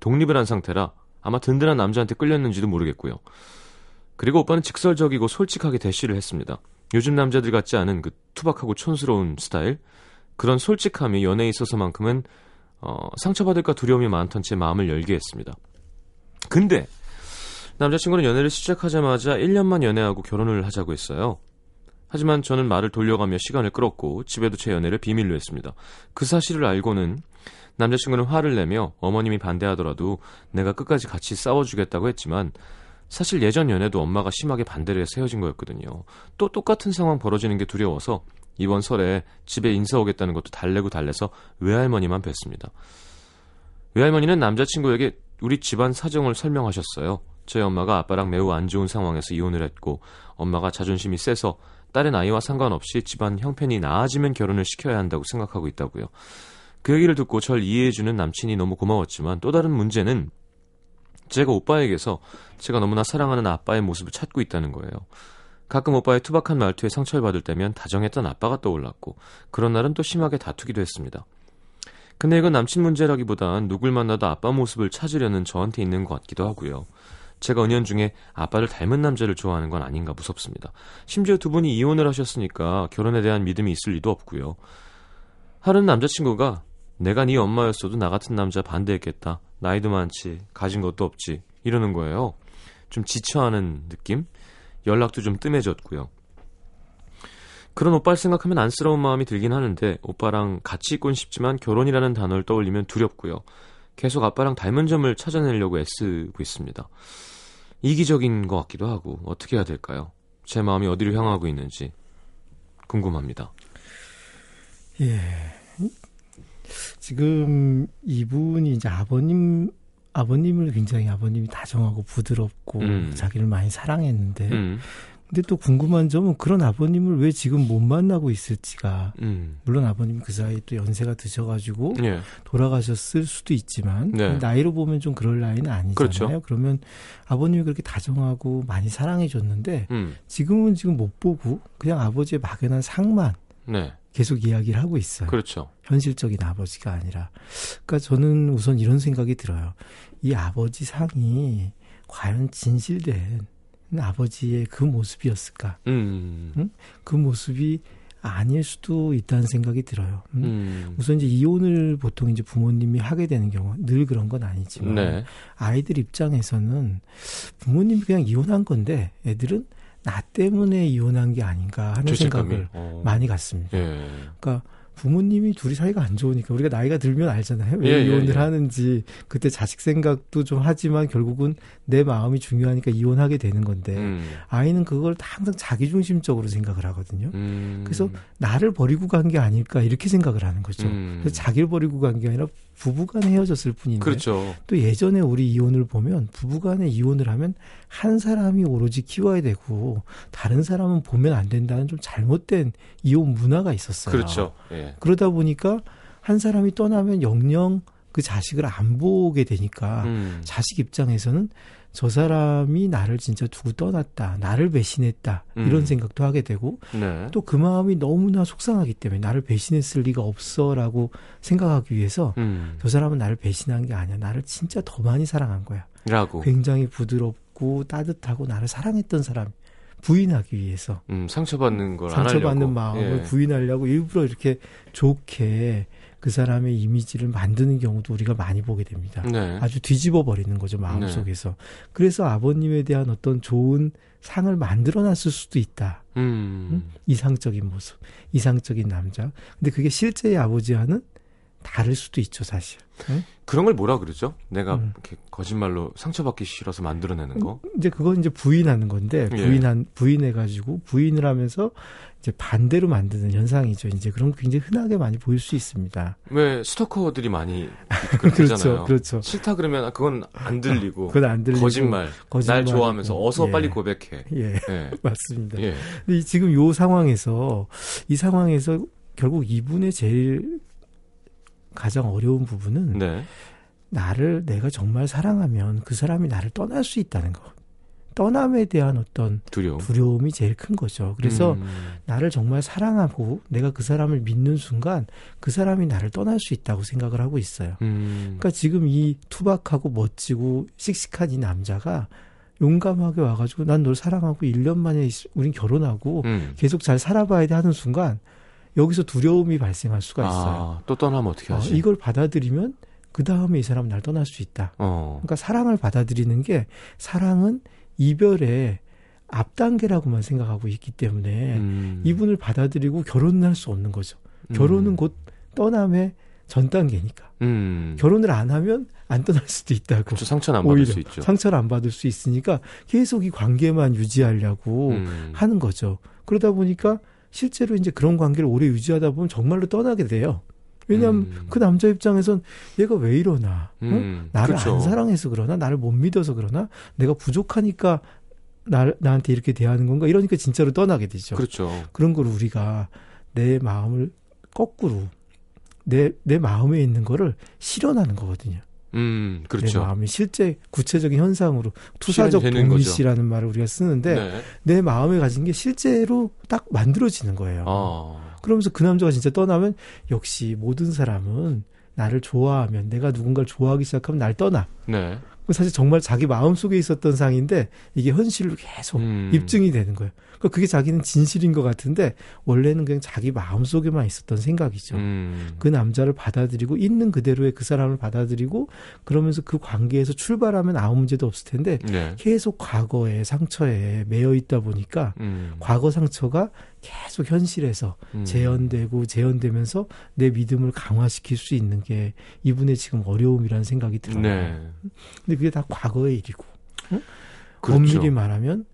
[SPEAKER 1] 독립을 한 상태라 아마 든든한 남자한테 끌렸는지도 모르겠고요. 그리고 오빠는 직설적이고 솔직하게 대시를 했습니다. 요즘 남자들 같지 않은 그 투박하고 촌스러운 스타일 그런 솔직함이 연애에 있어서만큼은 어, 상처받을까 두려움이 많던 제 마음을 열게 했습니다. 근데 남자친구는 연애를 시작하자마자 1년만 연애하고 결혼을 하자고 했어요. 하지만 저는 말을 돌려가며 시간을 끌었고 집에도 제 연애를 비밀로 했습니다. 그 사실을 알고는 남자친구는 화를 내며 어머님이 반대하더라도 내가 끝까지 같이 싸워주겠다고 했지만 사실 예전 연애도 엄마가 심하게 반대를 해서 헤어진 거였거든요. 또 똑같은 상황 벌어지는 게 두려워서 이번 설에 집에 인사 오겠다는 것도 달래고 달래서 외할머니만 뵀습니다. 외할머니는 남자친구에게 우리 집안 사정을 설명하셨어요. 저희 엄마가 아빠랑 매우 안 좋은 상황에서 이혼을 했고 엄마가 자존심이 세서 딸의 나이와 상관없이 집안 형편이 나아지면 결혼을 시켜야 한다고 생각하고 있다고요. 그 얘기를 듣고 절 이해해주는 남친이 너무 고마웠지만 또 다른 문제는 제가 오빠에게서 제가 너무나 사랑하는 아빠의 모습을 찾고 있다는 거예요. 가끔 오빠의 투박한 말투에 상처를 받을 때면 다정했던 아빠가 떠올랐고 그런 날은 또 심하게 다투기도 했습니다. 근데 이건 남친 문제라기보단 누굴 만나도 아빠 모습을 찾으려는 저한테 있는 것 같기도 하고요. 제가 은연중에 아빠를 닮은 남자를 좋아하는 건 아닌가 무섭습니다. 심지어 두 분이 이혼을 하셨으니까 결혼에 대한 믿음이 있을 리도 없고요. 하루는 남자친구가 내가 네 엄마였어도 나 같은 남자 반대했겠다. 나이도 많지, 가진 것도 없지. 이러는 거예요. 좀 지쳐하는 느낌? 연락도 좀 뜸해졌고요. 그런 오빠를 생각하면 안쓰러운 마음이 들긴 하는데 오빠랑 같이 있곤 싶지만 결혼이라는 단어를 떠올리면 두렵고요. 계속 아빠랑 닮은 점을 찾아내려고 애쓰고 있습니다. 이기적인 것 같기도 하고 어떻게 해야 될까요? 제 마음이 어디로 향하고 있는지 궁금합니다.
[SPEAKER 2] 예. 지금 이분이 이제 아버님 아버님을 굉장히 아버님이 다정하고 부드럽고
[SPEAKER 1] 음.
[SPEAKER 2] 자기를 많이 사랑했는데
[SPEAKER 1] 음,
[SPEAKER 2] 근데 또 궁금한 점은 그런 아버님을 왜 지금 못 만나고 있을지가
[SPEAKER 1] 음,
[SPEAKER 2] 물론 아버님 그 사이 또 연세가 드셔가지고
[SPEAKER 1] 예,
[SPEAKER 2] 돌아가셨을 수도 있지만
[SPEAKER 1] 네.
[SPEAKER 2] 나이로 보면 좀 그럴 나이는 아니잖아요.
[SPEAKER 1] 그렇죠.
[SPEAKER 2] 그러면 아버님이 그렇게 다정하고 많이 사랑해줬는데
[SPEAKER 1] 음,
[SPEAKER 2] 지금은 지금 못 보고 그냥 아버지의 막연한 상만
[SPEAKER 1] 네,
[SPEAKER 2] 계속 이야기를 하고 있어요.
[SPEAKER 1] 그렇죠.
[SPEAKER 2] 현실적인 아버지가 아니라. 그러니까 저는 우선 이런 생각이 들어요. 이 아버지 상이 과연 진실된 아버지의 그 모습이었을까?
[SPEAKER 1] 음,
[SPEAKER 2] 응? 그 모습이 아닐 수도 있다는 생각이 들어요. 음?
[SPEAKER 1] 음,
[SPEAKER 2] 우선 이제 이혼을 보통 이제 부모님이 하게 되는 경우 늘 그런 건 아니지만
[SPEAKER 1] 네,
[SPEAKER 2] 아이들 입장에서는 부모님이 그냥 이혼한 건데 애들은 나 때문에 이혼한 게 아닌가 하는
[SPEAKER 1] 죄책감이
[SPEAKER 2] 생각을
[SPEAKER 1] 어,
[SPEAKER 2] 많이 갖습니다.
[SPEAKER 1] 예,
[SPEAKER 2] 그러니까 부모님이 둘이 사이가 안 좋으니까 우리가 나이가 들면 알잖아요. 왜
[SPEAKER 1] 예, 예,
[SPEAKER 2] 이혼을
[SPEAKER 1] 예.
[SPEAKER 2] 하는지 그때 자식 생각도 좀 하지만 결국은 내 마음이 중요하니까 이혼하게 되는 건데
[SPEAKER 1] 음,
[SPEAKER 2] 아이는 그걸 다 항상 자기 중심적으로 생각을 하거든요.
[SPEAKER 1] 음,
[SPEAKER 2] 그래서 나를 버리고 간 게 아닐까 이렇게 생각을 하는 거죠.
[SPEAKER 1] 음,
[SPEAKER 2] 그래서 자기를 버리고 간 게 아니라 부부간에 헤어졌을 뿐인데
[SPEAKER 1] 그렇죠.
[SPEAKER 2] 또 예전에 우리 이혼을 보면 부부간에 이혼을 하면 한 사람이 오로지 키워야 되고 다른 사람은 보면 안 된다는 좀 잘못된 이혼 문화가 있었어요.
[SPEAKER 1] 그렇죠. 예,
[SPEAKER 2] 그러다 보니까 한 사람이 떠나면 영영 그 자식을 안 보게 되니까
[SPEAKER 1] 음,
[SPEAKER 2] 자식 입장에서는 저 사람이 나를 진짜 두고 떠났다, 나를 배신했다 이런
[SPEAKER 1] 음.
[SPEAKER 2] 생각도 하게 되고
[SPEAKER 1] 네,
[SPEAKER 2] 또그 마음이 너무나 속상하기 때문에 나를 배신했을 리가 없어라고 생각하기 위해서
[SPEAKER 1] 음,
[SPEAKER 2] 저 사람은 나를 배신한 게 아니야. 나를 진짜 더 많이 사랑한 거야.
[SPEAKER 1] 라고,
[SPEAKER 2] 굉장히 부드럽고 따뜻하고 나를 사랑했던 사람 부인하기 위해서
[SPEAKER 1] 음, 상처받는 걸.
[SPEAKER 2] 상처받는 마음을
[SPEAKER 1] 예.
[SPEAKER 2] 부인하려고 일부러 이렇게 좋게 그 사람의 이미지를 만드는 경우도 우리가 많이 보게 됩니다.
[SPEAKER 1] 네,
[SPEAKER 2] 아주 뒤집어 버리는 거죠 마음 속에서. 그래서 아버님에 대한 어떤 좋은 상을 만들어 놨을 수도 있다.
[SPEAKER 1] 음,
[SPEAKER 2] 이상적인 모습, 이상적인 남자. 근데 그게 실제의 아버지와는 다를 수도 있죠, 사실. 응?
[SPEAKER 1] 그런 걸 뭐라 그러죠? 내가
[SPEAKER 2] 음.
[SPEAKER 1] 이렇게 거짓말로 상처받기 싫어서 만들어내는 거.
[SPEAKER 2] 이제 그건 이제 부인하는 건데
[SPEAKER 1] 예.
[SPEAKER 2] 부인한 부인해 가지고 부인을 하면서 이제 반대로 만드는 현상이죠. 이제 그런 거 굉장히 흔하게 많이 보일 수 있습니다.
[SPEAKER 1] 왜 스토커들이 많이 그렇게
[SPEAKER 2] 그렇죠. 그렇죠.
[SPEAKER 1] 싫다 그러면 그건 안 들리고
[SPEAKER 2] 그건 안 들리고
[SPEAKER 1] 거짓말, 날
[SPEAKER 2] 거짓말이고.
[SPEAKER 1] 좋아하면서 어서
[SPEAKER 2] 예.
[SPEAKER 1] 빨리 고백해.
[SPEAKER 2] 예,
[SPEAKER 1] 예.
[SPEAKER 2] 맞습니다.
[SPEAKER 1] 예.
[SPEAKER 2] 근데 이- 지금 요 상황에서 이 상황에서 결국 이분의 제일 가장 어려운 부분은
[SPEAKER 1] 네.
[SPEAKER 2] 나를 내가 정말 사랑하면 그 사람이 나를 떠날 수 있다는 거. 떠남에 대한 어떤
[SPEAKER 1] 두려움.
[SPEAKER 2] 두려움 이 제일 큰 거죠. 그래서
[SPEAKER 1] 음,
[SPEAKER 2] 나를 정말 사랑하고 내가 그 사람을 믿는 순간 그 사람이 나를 떠날 수 있다고 생각을 하고 있어요.
[SPEAKER 1] 음,
[SPEAKER 2] 그러니까 지금 이 투박하고 멋지고 씩씩한 이 남자가 용감하게 와가지고 난 널 사랑하고 1년 만에 있- 우린 결혼하고
[SPEAKER 1] 음.
[SPEAKER 2] 계속 잘 살아봐야 돼 하는 순간 여기서 두려움이 발생할 수가 있어요.
[SPEAKER 1] 아, 또 떠나면 어떻게
[SPEAKER 2] 어,
[SPEAKER 1] 하지?
[SPEAKER 2] 이걸 받아들이면 그 다음에 이 사람 날 떠날 수 있다.
[SPEAKER 1] 어.
[SPEAKER 2] 그러니까 사랑을 받아들이는 게 사랑은 이별의 앞 단계라고만 생각하고 있기 때문에
[SPEAKER 1] 음,
[SPEAKER 2] 이분을 받아들이고 결혼을 할 수 없는 거죠. 결혼은
[SPEAKER 1] 음,
[SPEAKER 2] 곧 떠남의 전 단계니까.
[SPEAKER 1] 음.
[SPEAKER 2] 결혼을 안 하면 안 떠날 수도 있다고.
[SPEAKER 1] 그렇죠. 상처는 안 받을 수 있죠.
[SPEAKER 2] 상처를 안 받을 수 있으니까 계속 이 관계만 유지하려고
[SPEAKER 1] 음.
[SPEAKER 2] 하는 거죠. 그러다 보니까 실제로 이제 그런 관계를 오래 유지하다 보면 정말로 떠나게 돼요. 왜냐하면
[SPEAKER 1] 음.
[SPEAKER 2] 그 남자 입장에선 얘가 왜 이러나? 응?
[SPEAKER 1] 음,
[SPEAKER 2] 나를
[SPEAKER 1] 그렇죠.
[SPEAKER 2] 안 사랑해서 그러나? 나를 못 믿어서 그러나? 내가 부족하니까 나, 나한테 이렇게 대하는 건가? 이러니까 진짜로 떠나게 되죠.
[SPEAKER 1] 그렇죠.
[SPEAKER 2] 그런 걸 우리가 내 마음을 거꾸로 내, 내 마음에 있는 거를 실현하는 거거든요.
[SPEAKER 1] 음,
[SPEAKER 2] 내
[SPEAKER 1] 그렇죠.
[SPEAKER 2] 마음이 실제 구체적인 현상으로 투사적 동일시라는 말을 우리가 쓰는데
[SPEAKER 1] 네.
[SPEAKER 2] 내 마음에 가진 게 실제로 딱 만들어지는 거예요.
[SPEAKER 1] 아,
[SPEAKER 2] 그러면서 그 남자가 진짜 떠나면 역시 모든 사람은 나를 좋아하면 내가 누군가를 좋아하기 시작하면 날 떠나.
[SPEAKER 1] 네.
[SPEAKER 2] 사실 정말 자기 마음 속에 있었던 상인데 이게 현실로 계속
[SPEAKER 1] 음.
[SPEAKER 2] 입증이 되는 거예요. 그러니까 그게 자기는 진실인 것 같은데 원래는 그냥 자기 마음 속에만 있었던 생각이죠.
[SPEAKER 1] 음.
[SPEAKER 2] 그 남자를 받아들이고 있는 그대로의 그 사람을 받아들이고 그러면서 그 관계에서 출발하면 아무 문제도 없을 텐데
[SPEAKER 1] 네.
[SPEAKER 2] 계속 과거에 상처에 매여 있다 보니까
[SPEAKER 1] 음.
[SPEAKER 2] 과거 상처가 계속 현실에서
[SPEAKER 1] 음.
[SPEAKER 2] 재현되고 재현되면서 내 믿음을 강화시킬 수 있는 게 이분의 지금 어려움이라는 생각이 들어요.
[SPEAKER 1] 네.
[SPEAKER 2] 근데 그게 다 과거의 일이고
[SPEAKER 1] 그렇죠.
[SPEAKER 2] 엄밀히 말하면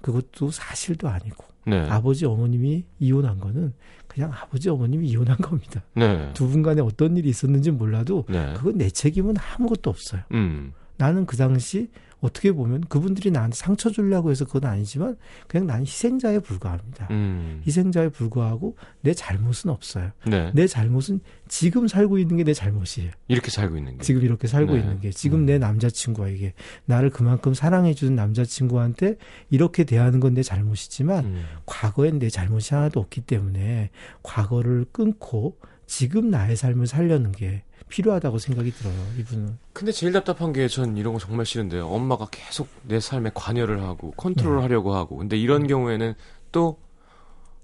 [SPEAKER 2] 그것도 사실도 아니고
[SPEAKER 1] 네.
[SPEAKER 2] 아버지 어머님이 이혼한 거는 그냥 아버지 어머님이 이혼한 겁니다.
[SPEAKER 1] 네.
[SPEAKER 2] 두분 간에 어떤 일이 있었는지 몰라도
[SPEAKER 1] 네.
[SPEAKER 2] 그건 내 책임은 아무것도 없어요.
[SPEAKER 1] 음.
[SPEAKER 2] 나는 그 당시 어떻게 보면 그분들이 나한테 상처 주려고 해서 그건 아니지만 그냥 나는 희생자에 불과합니다.
[SPEAKER 1] 음.
[SPEAKER 2] 희생자에 불과하고 내 잘못은 없어요.
[SPEAKER 1] 네.
[SPEAKER 2] 내 잘못은 지금 살고 있는 게 내 잘못이에요.
[SPEAKER 1] 이렇게 살고 있는 게.
[SPEAKER 2] 지금 이렇게 살고
[SPEAKER 1] 네.
[SPEAKER 2] 있는 게 지금
[SPEAKER 1] 음.
[SPEAKER 2] 내 남자친구에게 나를 그만큼 사랑해 주는 남자친구한테 이렇게 대하는 건 내 잘못이지만
[SPEAKER 1] 음.
[SPEAKER 2] 과거엔 내 잘못이 하나도 없기 때문에 과거를 끊고 지금 나의 삶을 살려는 게 필요하다고 생각이 들어요. 이분은
[SPEAKER 1] 근데 제일 답답한 게 전 이런 거 정말 싫은데요. 엄마가 계속 내 삶에 관여를 하고 컨트롤
[SPEAKER 2] 네.
[SPEAKER 1] 하려고 하고. 근데 이런 경우에는 또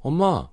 [SPEAKER 1] 엄마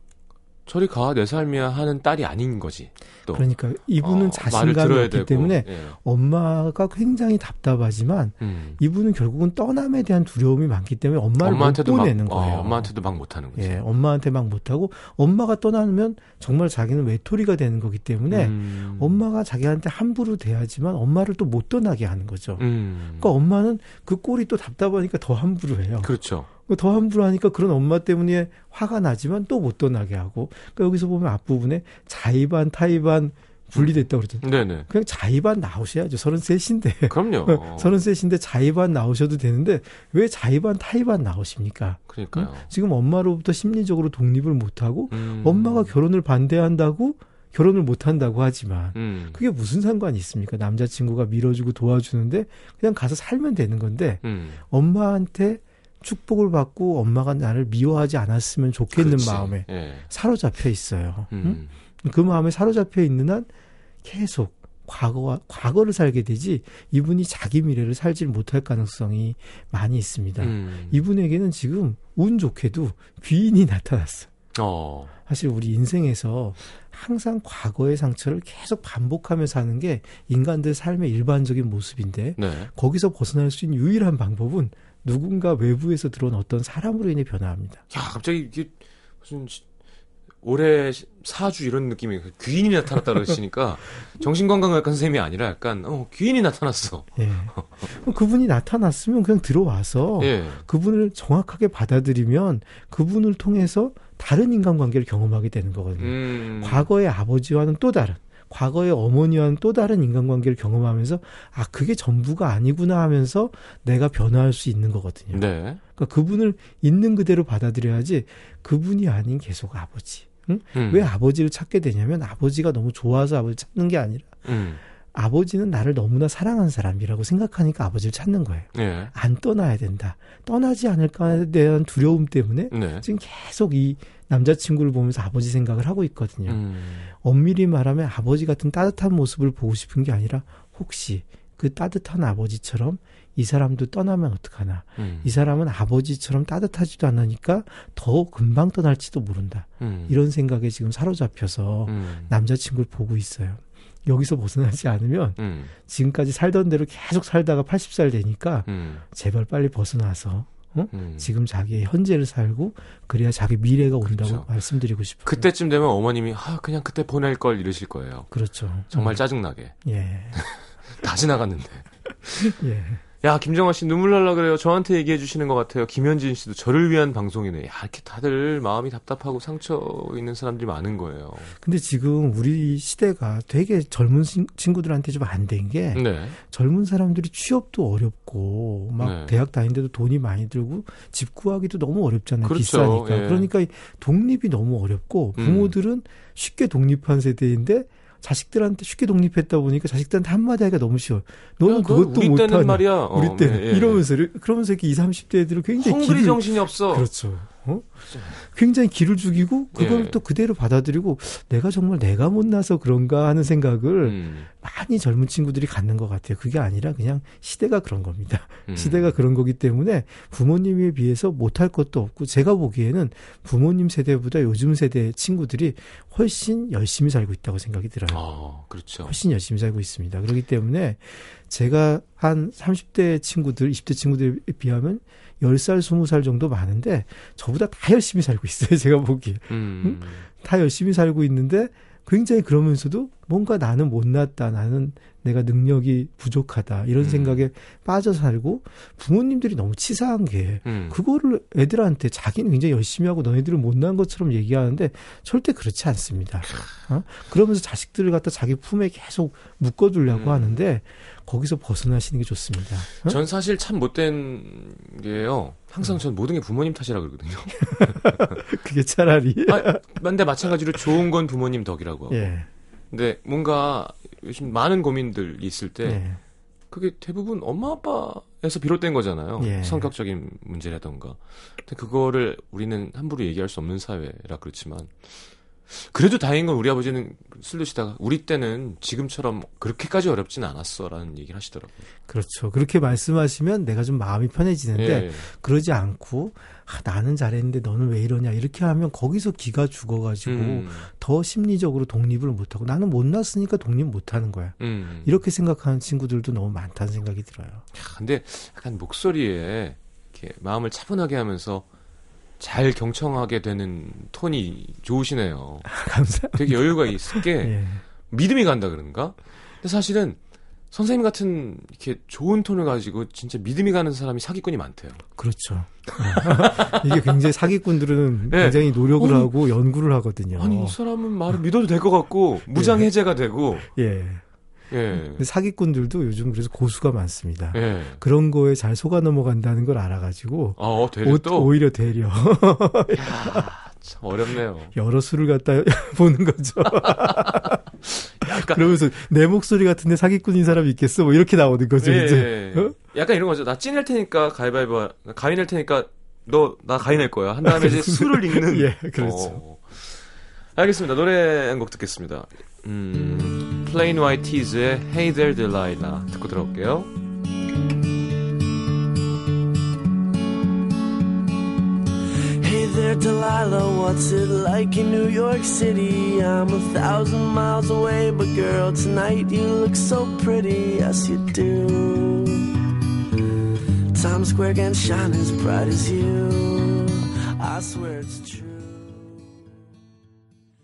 [SPEAKER 1] 저리 가 내 삶이야 하는 딸이 아닌 거지. 또
[SPEAKER 2] 그러니까 이분은
[SPEAKER 1] 어,
[SPEAKER 2] 자신감이 없기
[SPEAKER 1] 되고.
[SPEAKER 2] 때문에
[SPEAKER 1] 예.
[SPEAKER 2] 엄마가 굉장히 답답하지만
[SPEAKER 1] 음.
[SPEAKER 2] 이분은 결국은 떠남에 대한 두려움이 많기 때문에 엄마를
[SPEAKER 1] 엄마한테도 못막
[SPEAKER 2] 보내는
[SPEAKER 1] 어,
[SPEAKER 2] 거예요.
[SPEAKER 1] 엄마한테도 막 못하는 거지.
[SPEAKER 2] 예, 엄마한테 막 못하고 엄마가 떠나면 정말 자기는 외톨이가 되는 거기 때문에
[SPEAKER 1] 음.
[SPEAKER 2] 엄마가 자기한테 함부로 대하지만 엄마를 또 못 떠나게 하는 거죠.
[SPEAKER 1] 음.
[SPEAKER 2] 그러니까 엄마는 그 꼴이 또 답답하니까 더 함부로 해요.
[SPEAKER 1] 그렇죠.
[SPEAKER 2] 더 함부로 하니까 그런 엄마 때문에 화가 나지만 또 못 떠나게 하고. 그러니까 여기서 보면 앞부분에 자의반, 타의반 분리됐다고 그러잖아요.
[SPEAKER 1] 네네.
[SPEAKER 2] 그냥 자의반 나오셔야죠. 33인데.
[SPEAKER 1] 그럼요.
[SPEAKER 2] 33인데 자의반 나오셔도 되는데 왜 자의반, 타의반 나오십니까?
[SPEAKER 1] 그러니까요.
[SPEAKER 2] 지금 엄마로부터 심리적으로 독립을 못하고
[SPEAKER 1] 음.
[SPEAKER 2] 엄마가 결혼을 반대한다고 결혼을 못한다고 하지만
[SPEAKER 1] 음.
[SPEAKER 2] 그게 무슨 상관이 있습니까? 남자친구가 밀어주고 도와주는데 그냥 가서 살면 되는 건데
[SPEAKER 1] 음.
[SPEAKER 2] 엄마한테 축복을 받고 엄마가 나를 미워하지 않았으면 좋겠는
[SPEAKER 1] 그렇지.
[SPEAKER 2] 마음에
[SPEAKER 1] 예.
[SPEAKER 2] 사로잡혀 있어요.
[SPEAKER 1] 음.
[SPEAKER 2] 응? 그 마음에 사로잡혀 있는 한 계속 과거와 과거를 살게 되지 이분이 자기 미래를 살지 못할 가능성이 많이 있습니다.
[SPEAKER 1] 음.
[SPEAKER 2] 이분에게는 지금 운 좋게도 귀인이 나타났어.
[SPEAKER 1] 어.
[SPEAKER 2] 사실 우리 인생에서 항상 과거의 상처를 계속 반복하며 사는 게 인간들 삶의 일반적인 모습인데
[SPEAKER 1] 네.
[SPEAKER 2] 거기서 벗어날 수 있는 유일한 방법은 누군가 외부에서 들어온 어떤 사람으로 인해 변화합니다.
[SPEAKER 1] 야, 갑자기 이게 무슨 시- 올해 시- 사주 이런 느낌이 귀인이 나타났다 그러시니까 정신건강의학과 선생님이 아니라 약간 어, 귀인이 나타났어.
[SPEAKER 2] 예. 그분이 나타났으면 그냥 들어와서
[SPEAKER 1] 예.
[SPEAKER 2] 그분을 정확하게 받아들이면 그분을 통해서 다른 인간관계를 경험하게 되는 거거든요.
[SPEAKER 1] 음.
[SPEAKER 2] 과거의 아버지와는 또 다른, 과거의 어머니와는 또 다른 인간관계를 경험하면서 아 그게 전부가 아니구나 하면서 내가 변화할 수 있는 거거든요.
[SPEAKER 1] 네.
[SPEAKER 2] 그러니까 그분을 있는 그대로 받아들여야지 그분이 아닌 계속 아버지. 응?
[SPEAKER 1] 음.
[SPEAKER 2] 왜 아버지를 찾게 되냐면 아버지가 너무 좋아서 아버지 찾는 게 아니라
[SPEAKER 1] 음.
[SPEAKER 2] 아버지는 나를 너무나 사랑하는 사람이라고 생각하니까 아버지를 찾는 거예요.
[SPEAKER 1] 예.
[SPEAKER 2] 안 떠나야 된다. 떠나지 않을까에 대한 두려움 때문에
[SPEAKER 1] 네.
[SPEAKER 2] 지금 계속 이 남자친구를 보면서 아버지 생각을 하고 있거든요.
[SPEAKER 1] 음.
[SPEAKER 2] 엄밀히 말하면 아버지 같은 따뜻한 모습을 보고 싶은 게 아니라 혹시 그 따뜻한 아버지처럼 이 사람도 떠나면 어떡하나.
[SPEAKER 1] 음.
[SPEAKER 2] 이 사람은 아버지처럼 따뜻하지도 않으니까 더 금방 떠날지도 모른다.
[SPEAKER 1] 음.
[SPEAKER 2] 이런 생각에 지금 사로잡혀서
[SPEAKER 1] 음.
[SPEAKER 2] 남자친구를 보고 있어요. 여기서 벗어나지 않으면
[SPEAKER 1] 음.
[SPEAKER 2] 지금까지 살던 대로 계속 살다가 80살 되니까
[SPEAKER 1] 음.
[SPEAKER 2] 제발 빨리 벗어나서
[SPEAKER 1] 음.
[SPEAKER 2] 지금 자기의 현재를 살고 그래야 자기 미래가 온다고
[SPEAKER 1] 그렇죠.
[SPEAKER 2] 말씀드리고 싶어요.
[SPEAKER 1] 그때쯤 되면 어머님이 아 그냥 그때 보낼 걸 이러실 거예요.
[SPEAKER 2] 그렇죠.
[SPEAKER 1] 정말
[SPEAKER 2] 음,
[SPEAKER 1] 짜증나게
[SPEAKER 2] 예.
[SPEAKER 1] 다 지나갔는데.
[SPEAKER 2] 예.
[SPEAKER 1] 야 김정아 씨 눈물 날라 그래요. 저한테 얘기해 주시는 것 같아요. 김현진 씨도 저를 위한 방송이네. 야 이렇게 다들 마음이 답답하고 상처 있는 사람들이 많은 거예요.
[SPEAKER 2] 근데 지금 우리 시대가 되게 젊은 친- 친구들한테 좀 안 된게
[SPEAKER 1] 네.
[SPEAKER 2] 젊은 사람들이 취업도 어렵고 막
[SPEAKER 1] 네.
[SPEAKER 2] 대학 다니는데도 돈이 많이 들고 집 구하기도 너무 어렵잖아요.
[SPEAKER 1] 그렇죠.
[SPEAKER 2] 비싸니까.
[SPEAKER 1] 예.
[SPEAKER 2] 그러니까 이 독립이 너무 어렵고
[SPEAKER 1] 음.
[SPEAKER 2] 부모들은 쉽게 독립한 세대인데 자식들한테 쉽게 독립했다 보니까 자식들한테 한마디 하기가 너무 쉬워요. 너는
[SPEAKER 1] 야, 너
[SPEAKER 2] 그것도
[SPEAKER 1] 우리 때는. 말이야.
[SPEAKER 2] 우리
[SPEAKER 1] 어,
[SPEAKER 2] 때는
[SPEAKER 1] 예, 예.
[SPEAKER 2] 이러면서 그러면서 이렇게 20, 30대 애들은 굉장히
[SPEAKER 1] 헝그리 정신이 없어.
[SPEAKER 2] 그렇죠. 어? 굉장히 기를 죽이고 그걸
[SPEAKER 1] 예.
[SPEAKER 2] 또 그대로 받아들이고 내가 정말 내가 못나서 그런가 하는 생각을
[SPEAKER 1] 음,
[SPEAKER 2] 많이 젊은 친구들이 갖는 것 같아요. 그게 아니라 그냥 시대가 그런 겁니다.
[SPEAKER 1] 음.
[SPEAKER 2] 시대가 그런 거기 때문에 부모님에 비해서 못할 것도 없고 제가 보기에는 부모님 세대보다 요즘 세대 친구들이 훨씬 열심히 살고 있다고 생각이 들어요.
[SPEAKER 1] 아, 그렇죠.
[SPEAKER 2] 훨씬 열심히 살고 있습니다. 그렇기 때문에 제가 한 30대 친구들, 20대 친구들에 비하면 10살, 20살 정도 많은데 저보다 다 열심히 살고 있어요. 제가 보기에.
[SPEAKER 1] 음,
[SPEAKER 2] 다 열심히 살고 있는데 굉장히 그러면서도 뭔가 나는 못났다. 나는 내가 능력이 부족하다. 이런
[SPEAKER 1] 음.
[SPEAKER 2] 생각에 빠져 살고 부모님들이 너무 치사한 게
[SPEAKER 1] 음.
[SPEAKER 2] 그거를 애들한테 자기는 굉장히 열심히 하고 너희들은 못난 것처럼 얘기하는데 절대 그렇지 않습니다. 어? 그러면서 자식들을 갖다 자기 품에 계속 묶어두려고
[SPEAKER 1] 음.
[SPEAKER 2] 하는데 거기서 벗어나시는 게 좋습니다. 어?
[SPEAKER 1] 전 사실 참 못된 게요. 항상 전 모든 게 부모님 탓이라 그러거든요.
[SPEAKER 2] 그게 차라리
[SPEAKER 1] 아, 근데 마찬가지로 좋은 건 부모님 덕이라고 하고.
[SPEAKER 2] 예,
[SPEAKER 1] 근데 뭔가 요즘 많은 고민들이 있을 때
[SPEAKER 2] 예,
[SPEAKER 1] 그게 대부분 엄마 아빠에서 비롯된 거잖아요.
[SPEAKER 2] 예.
[SPEAKER 1] 성격적인 문제라던가. 근데 그거를 우리는 함부로 얘기할 수 없는 사회라 그렇지만 그래도 다행인 건 우리 아버지는 술 드시다가 우리 때는 지금처럼 그렇게까지 어렵진 않았어라는 얘기를 하시더라고요.
[SPEAKER 2] 그렇죠. 그렇게 말씀하시면 내가 좀 마음이 편해지는데
[SPEAKER 1] 예.
[SPEAKER 2] 그러지 않고 아, 나는 잘했는데 너는 왜 이러냐 이렇게 하면 거기서 기가 죽어가지고
[SPEAKER 1] 음,
[SPEAKER 2] 더 심리적으로 독립을 못하고 나는 못났으니까 독립 못하는 거야.
[SPEAKER 1] 음.
[SPEAKER 2] 이렇게 생각하는 친구들도 너무 많다는 생각이 들어요.
[SPEAKER 1] 근데 약간 목소리에 이렇게 마음을 차분하게 하면서 잘 경청하게 되는 톤이 좋으시네요.
[SPEAKER 2] 감사.
[SPEAKER 1] 되게 여유가 있을 게
[SPEAKER 2] 예.
[SPEAKER 1] 믿음이 간다 그런가? 근데 사실은 선생님 같은 이렇게 좋은 톤을 가지고 진짜 믿음이 가는 사람이 사기꾼이 많대요.
[SPEAKER 2] 그렇죠. 어. 이게 굉장히 사기꾼들은
[SPEAKER 1] 예.
[SPEAKER 2] 굉장히 노력을
[SPEAKER 1] 아니,
[SPEAKER 2] 하고 연구를 하거든요.
[SPEAKER 1] 아니 이 사람은 말을 믿어도 될 것 같고 무장 해제가 되고
[SPEAKER 2] 예.
[SPEAKER 1] 예.
[SPEAKER 2] 사기꾼들도 요즘 그래서 고수가 많습니다.
[SPEAKER 1] 예.
[SPEAKER 2] 그런 거에 잘 속아 넘어간다는 걸 알아가지고
[SPEAKER 1] 아, 어,
[SPEAKER 2] 오, 되려
[SPEAKER 1] 야, 참 어렵네요.
[SPEAKER 2] 여러 수를 갖다 보는 거죠.
[SPEAKER 1] 약간
[SPEAKER 2] 그러면서 내 목소리 같은데 사기꾼인 사람이 있겠어? 뭐 이렇게 나오는 거죠
[SPEAKER 1] 예,
[SPEAKER 2] 이제.
[SPEAKER 1] 예.
[SPEAKER 2] 어?
[SPEAKER 1] 약간 이런 거죠. 나 찐낼 테니까 가위바위보 가위 낼 테니까 너 나 가위 낼 거야. 한 다음에 이제 수를 읽는
[SPEAKER 2] 예, 그렇죠.
[SPEAKER 1] 어. 알겠습니다. 노래 한 곡 듣겠습니다. 음, Plain White Tees의 Hey There Delilah 듣고 들어올게요.
[SPEAKER 3] Hey there, Delilah, what's it like in New York City? I'm a thousand miles away, but girl, tonight you look so pretty, yes you do. Times Square can shine as bright as you. I swear it's true.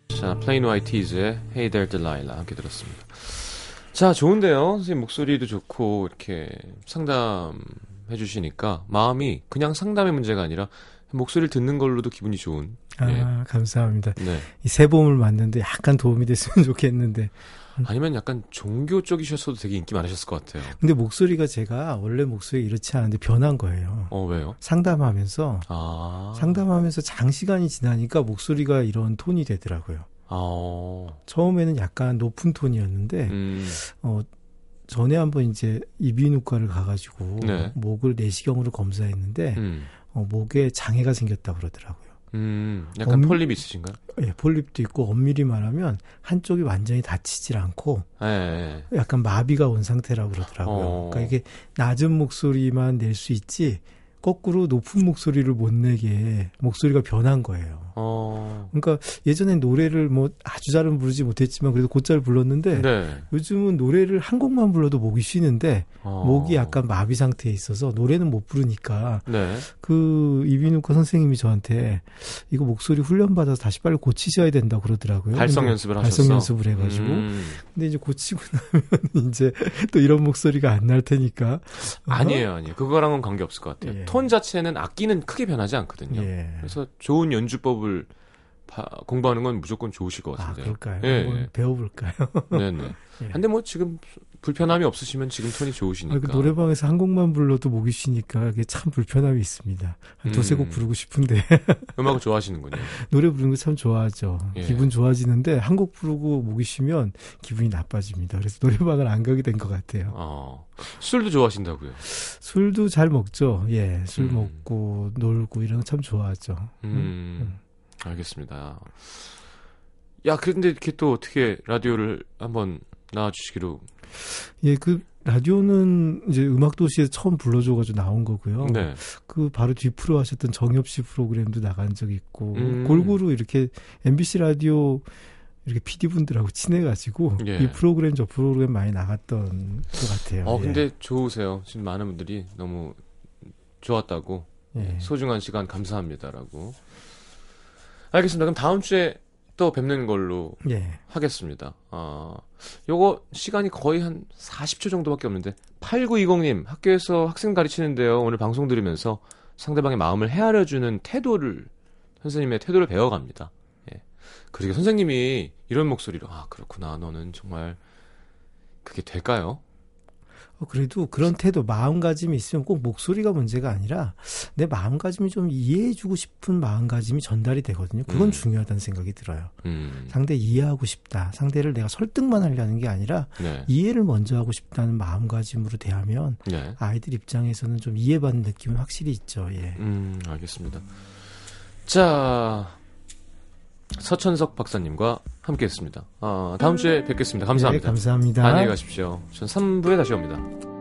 [SPEAKER 1] 자, White Tees의 Hey There Delilah 함께 들었습니다. 자, 좋은데요. 선생님 목소리도 좋고 이렇게 상담해 주시니까 마음이 그냥 상담의 문제가 아니라 목소리를 듣는 걸로도 기분이 좋은.
[SPEAKER 2] 아
[SPEAKER 1] 예.
[SPEAKER 2] 감사합니다.
[SPEAKER 1] 네.
[SPEAKER 2] 이 새봄을 맞는데 약간 도움이 됐으면 좋겠는데.
[SPEAKER 1] 아니면 약간 종교 쪽이셨어도 되게 인기 많으셨을 것 같아요.
[SPEAKER 2] 근데 목소리가 제가 원래 목소리 이렇지 않은데 변한 거예요.
[SPEAKER 1] 어, 왜요?
[SPEAKER 2] 상담하면서
[SPEAKER 1] 아.
[SPEAKER 2] 상담하면서 장시간이 지나니까 목소리가 이런 톤이 되더라고요.
[SPEAKER 1] 아. 어.
[SPEAKER 2] 처음에는 약간 높은 톤이었는데
[SPEAKER 1] 음.
[SPEAKER 2] 어 전에 한번 이제 이비인후과를 가가지고
[SPEAKER 1] 네.
[SPEAKER 2] 목을 내시경으로 검사했는데
[SPEAKER 1] 음.
[SPEAKER 2] 어, 목에 장애가 생겼다 그러더라고요.
[SPEAKER 1] 음. 약간
[SPEAKER 2] 엄-
[SPEAKER 1] 폴립 있으신가요?
[SPEAKER 2] 예, 폴립도 있고 엄밀히 말하면 한쪽이 완전히 닫히질 않고
[SPEAKER 1] 예. 예.
[SPEAKER 2] 약간 마비가 온 상태라고 그러더라고요.
[SPEAKER 1] 어.
[SPEAKER 2] 그러니까 이게 낮은 목소리만 낼 수 있지 거꾸로 높은 목소리를 못 내게 목소리가 변한 거예요.
[SPEAKER 1] 어.
[SPEAKER 2] 그러니까 예전엔 노래를 뭐 아주 잘은 부르지 못했지만 그래도 곧잘 불렀는데
[SPEAKER 1] 네.
[SPEAKER 2] 요즘은 노래를 한 곡만 불러도 목이 쉬는데
[SPEAKER 1] 어.
[SPEAKER 2] 목이 약간 마비 상태에 있어서 노래는 못 부르니까
[SPEAKER 1] 네.
[SPEAKER 2] 그 이비인후과 선생님이 저한테 이거 목소리 훈련 받아서 다시 빨리 고치셔야 된다 고 그러더라고요.
[SPEAKER 1] 발성 연습을 하셨어.
[SPEAKER 2] 발성 연습을 해가지고
[SPEAKER 1] 음.
[SPEAKER 2] 근데 이제 고치고 나면 이제 또 이런 목소리가 안 날 테니까
[SPEAKER 1] 아니에요, 아니에요. 그거랑은 관계 없을 것 같아요.
[SPEAKER 2] 예.
[SPEAKER 1] 톤 자체는 악기는 크게 변하지 않거든요.
[SPEAKER 2] 예.
[SPEAKER 1] 그래서 좋은 연주법 을 바- 공부하는 건 무조건 좋으실 것
[SPEAKER 2] 아,
[SPEAKER 1] 같은데요.
[SPEAKER 2] 그럴까요?
[SPEAKER 1] 예, 예.
[SPEAKER 2] 배워볼까요?
[SPEAKER 1] 네네.
[SPEAKER 2] 예.
[SPEAKER 1] 근데 뭐 지금 불편함이 없으시면 지금 톤이
[SPEAKER 2] 아,
[SPEAKER 1] 좋으시니까.
[SPEAKER 2] 그 노래방에서 한 곡만 불러도 목이 쉬니까 이게 참 불편함이 있습니다. 한 두세 곡
[SPEAKER 1] 음.
[SPEAKER 2] 부르고 싶은데
[SPEAKER 1] 음악을 좋아하시는군요.
[SPEAKER 2] 노래 부르는 거 참 좋아하죠.
[SPEAKER 1] 예.
[SPEAKER 2] 기분 좋아지는데 한 곡 부르고 목이 쉬면 기분이 나빠집니다. 그래서 노래방을 안 가게 된 것 같아요.
[SPEAKER 1] 어, 술도 좋아하신다고요.
[SPEAKER 2] 술도 잘 먹죠. 예, 술
[SPEAKER 1] 음.
[SPEAKER 2] 먹고 놀고 이런 거 참 좋아하죠.
[SPEAKER 1] 음, 알겠습니다. 야, 그런데 이렇게 또 어떻게 라디오를 한번 나와주시기로.
[SPEAKER 2] 예, 그 라디오는 이제 음악도시에서 처음 불러줘가지고 나온 거고요.
[SPEAKER 1] 네.
[SPEAKER 2] 그 바로 뒤프로 하셨던 정엽 씨 프로그램도 나간 적 있고
[SPEAKER 1] 음.
[SPEAKER 2] 골고루 이렇게 MBC 라디오 이렇게 PD 분들하고 친해가지고
[SPEAKER 1] 예.
[SPEAKER 2] 이 프로그램 저 프로그램 많이 나갔던 것 같아요.
[SPEAKER 1] 어,
[SPEAKER 2] 예.
[SPEAKER 1] 근데 좋으세요. 지금 많은 분들이 너무 좋았다고.
[SPEAKER 2] 예.
[SPEAKER 1] 소중한 시간 감사합니다라고. 알겠습니다. 그럼 다음 주에 또 뵙는 걸로
[SPEAKER 2] 예.
[SPEAKER 1] 하겠습니다. 아, 요거 시간이 거의 한 40초 정도밖에 없는데 8920님 학교에서 학생 가르치는데요. 오늘 방송 들으면서 상대방의 마음을 헤아려주는 태도를 선생님의 태도를 배워갑니다. 예. 그리고 선생님이 이런 목소리로 아 그렇구나 너는 정말 그게 될까요?
[SPEAKER 2] 어, 그래도 그런 태도, 마음가짐이 있으면 꼭 목소리가 문제가 아니라 내 마음가짐이 좀 이해해주고 싶은 마음가짐이 전달이 되거든요. 그건
[SPEAKER 1] 음.
[SPEAKER 2] 중요하다는 생각이 들어요.
[SPEAKER 1] 음,
[SPEAKER 2] 상대 이해하고 싶다. 상대를 내가 설득만 하려는 게 아니라
[SPEAKER 1] 네,
[SPEAKER 2] 이해를 먼저 하고 싶다는 마음가짐으로 대하면
[SPEAKER 1] 네,
[SPEAKER 2] 아이들 입장에서는 좀 이해받는 느낌은 확실히 있죠. 예.
[SPEAKER 1] 음, 알겠습니다. 자, 서천석 박사님과 함께했습니다. 아, 다음 주에 뵙겠습니다. 감사합니다.
[SPEAKER 2] 네, 감사합니다.
[SPEAKER 1] 안녕히 가십시오. 전 3부에 다시 옵니다.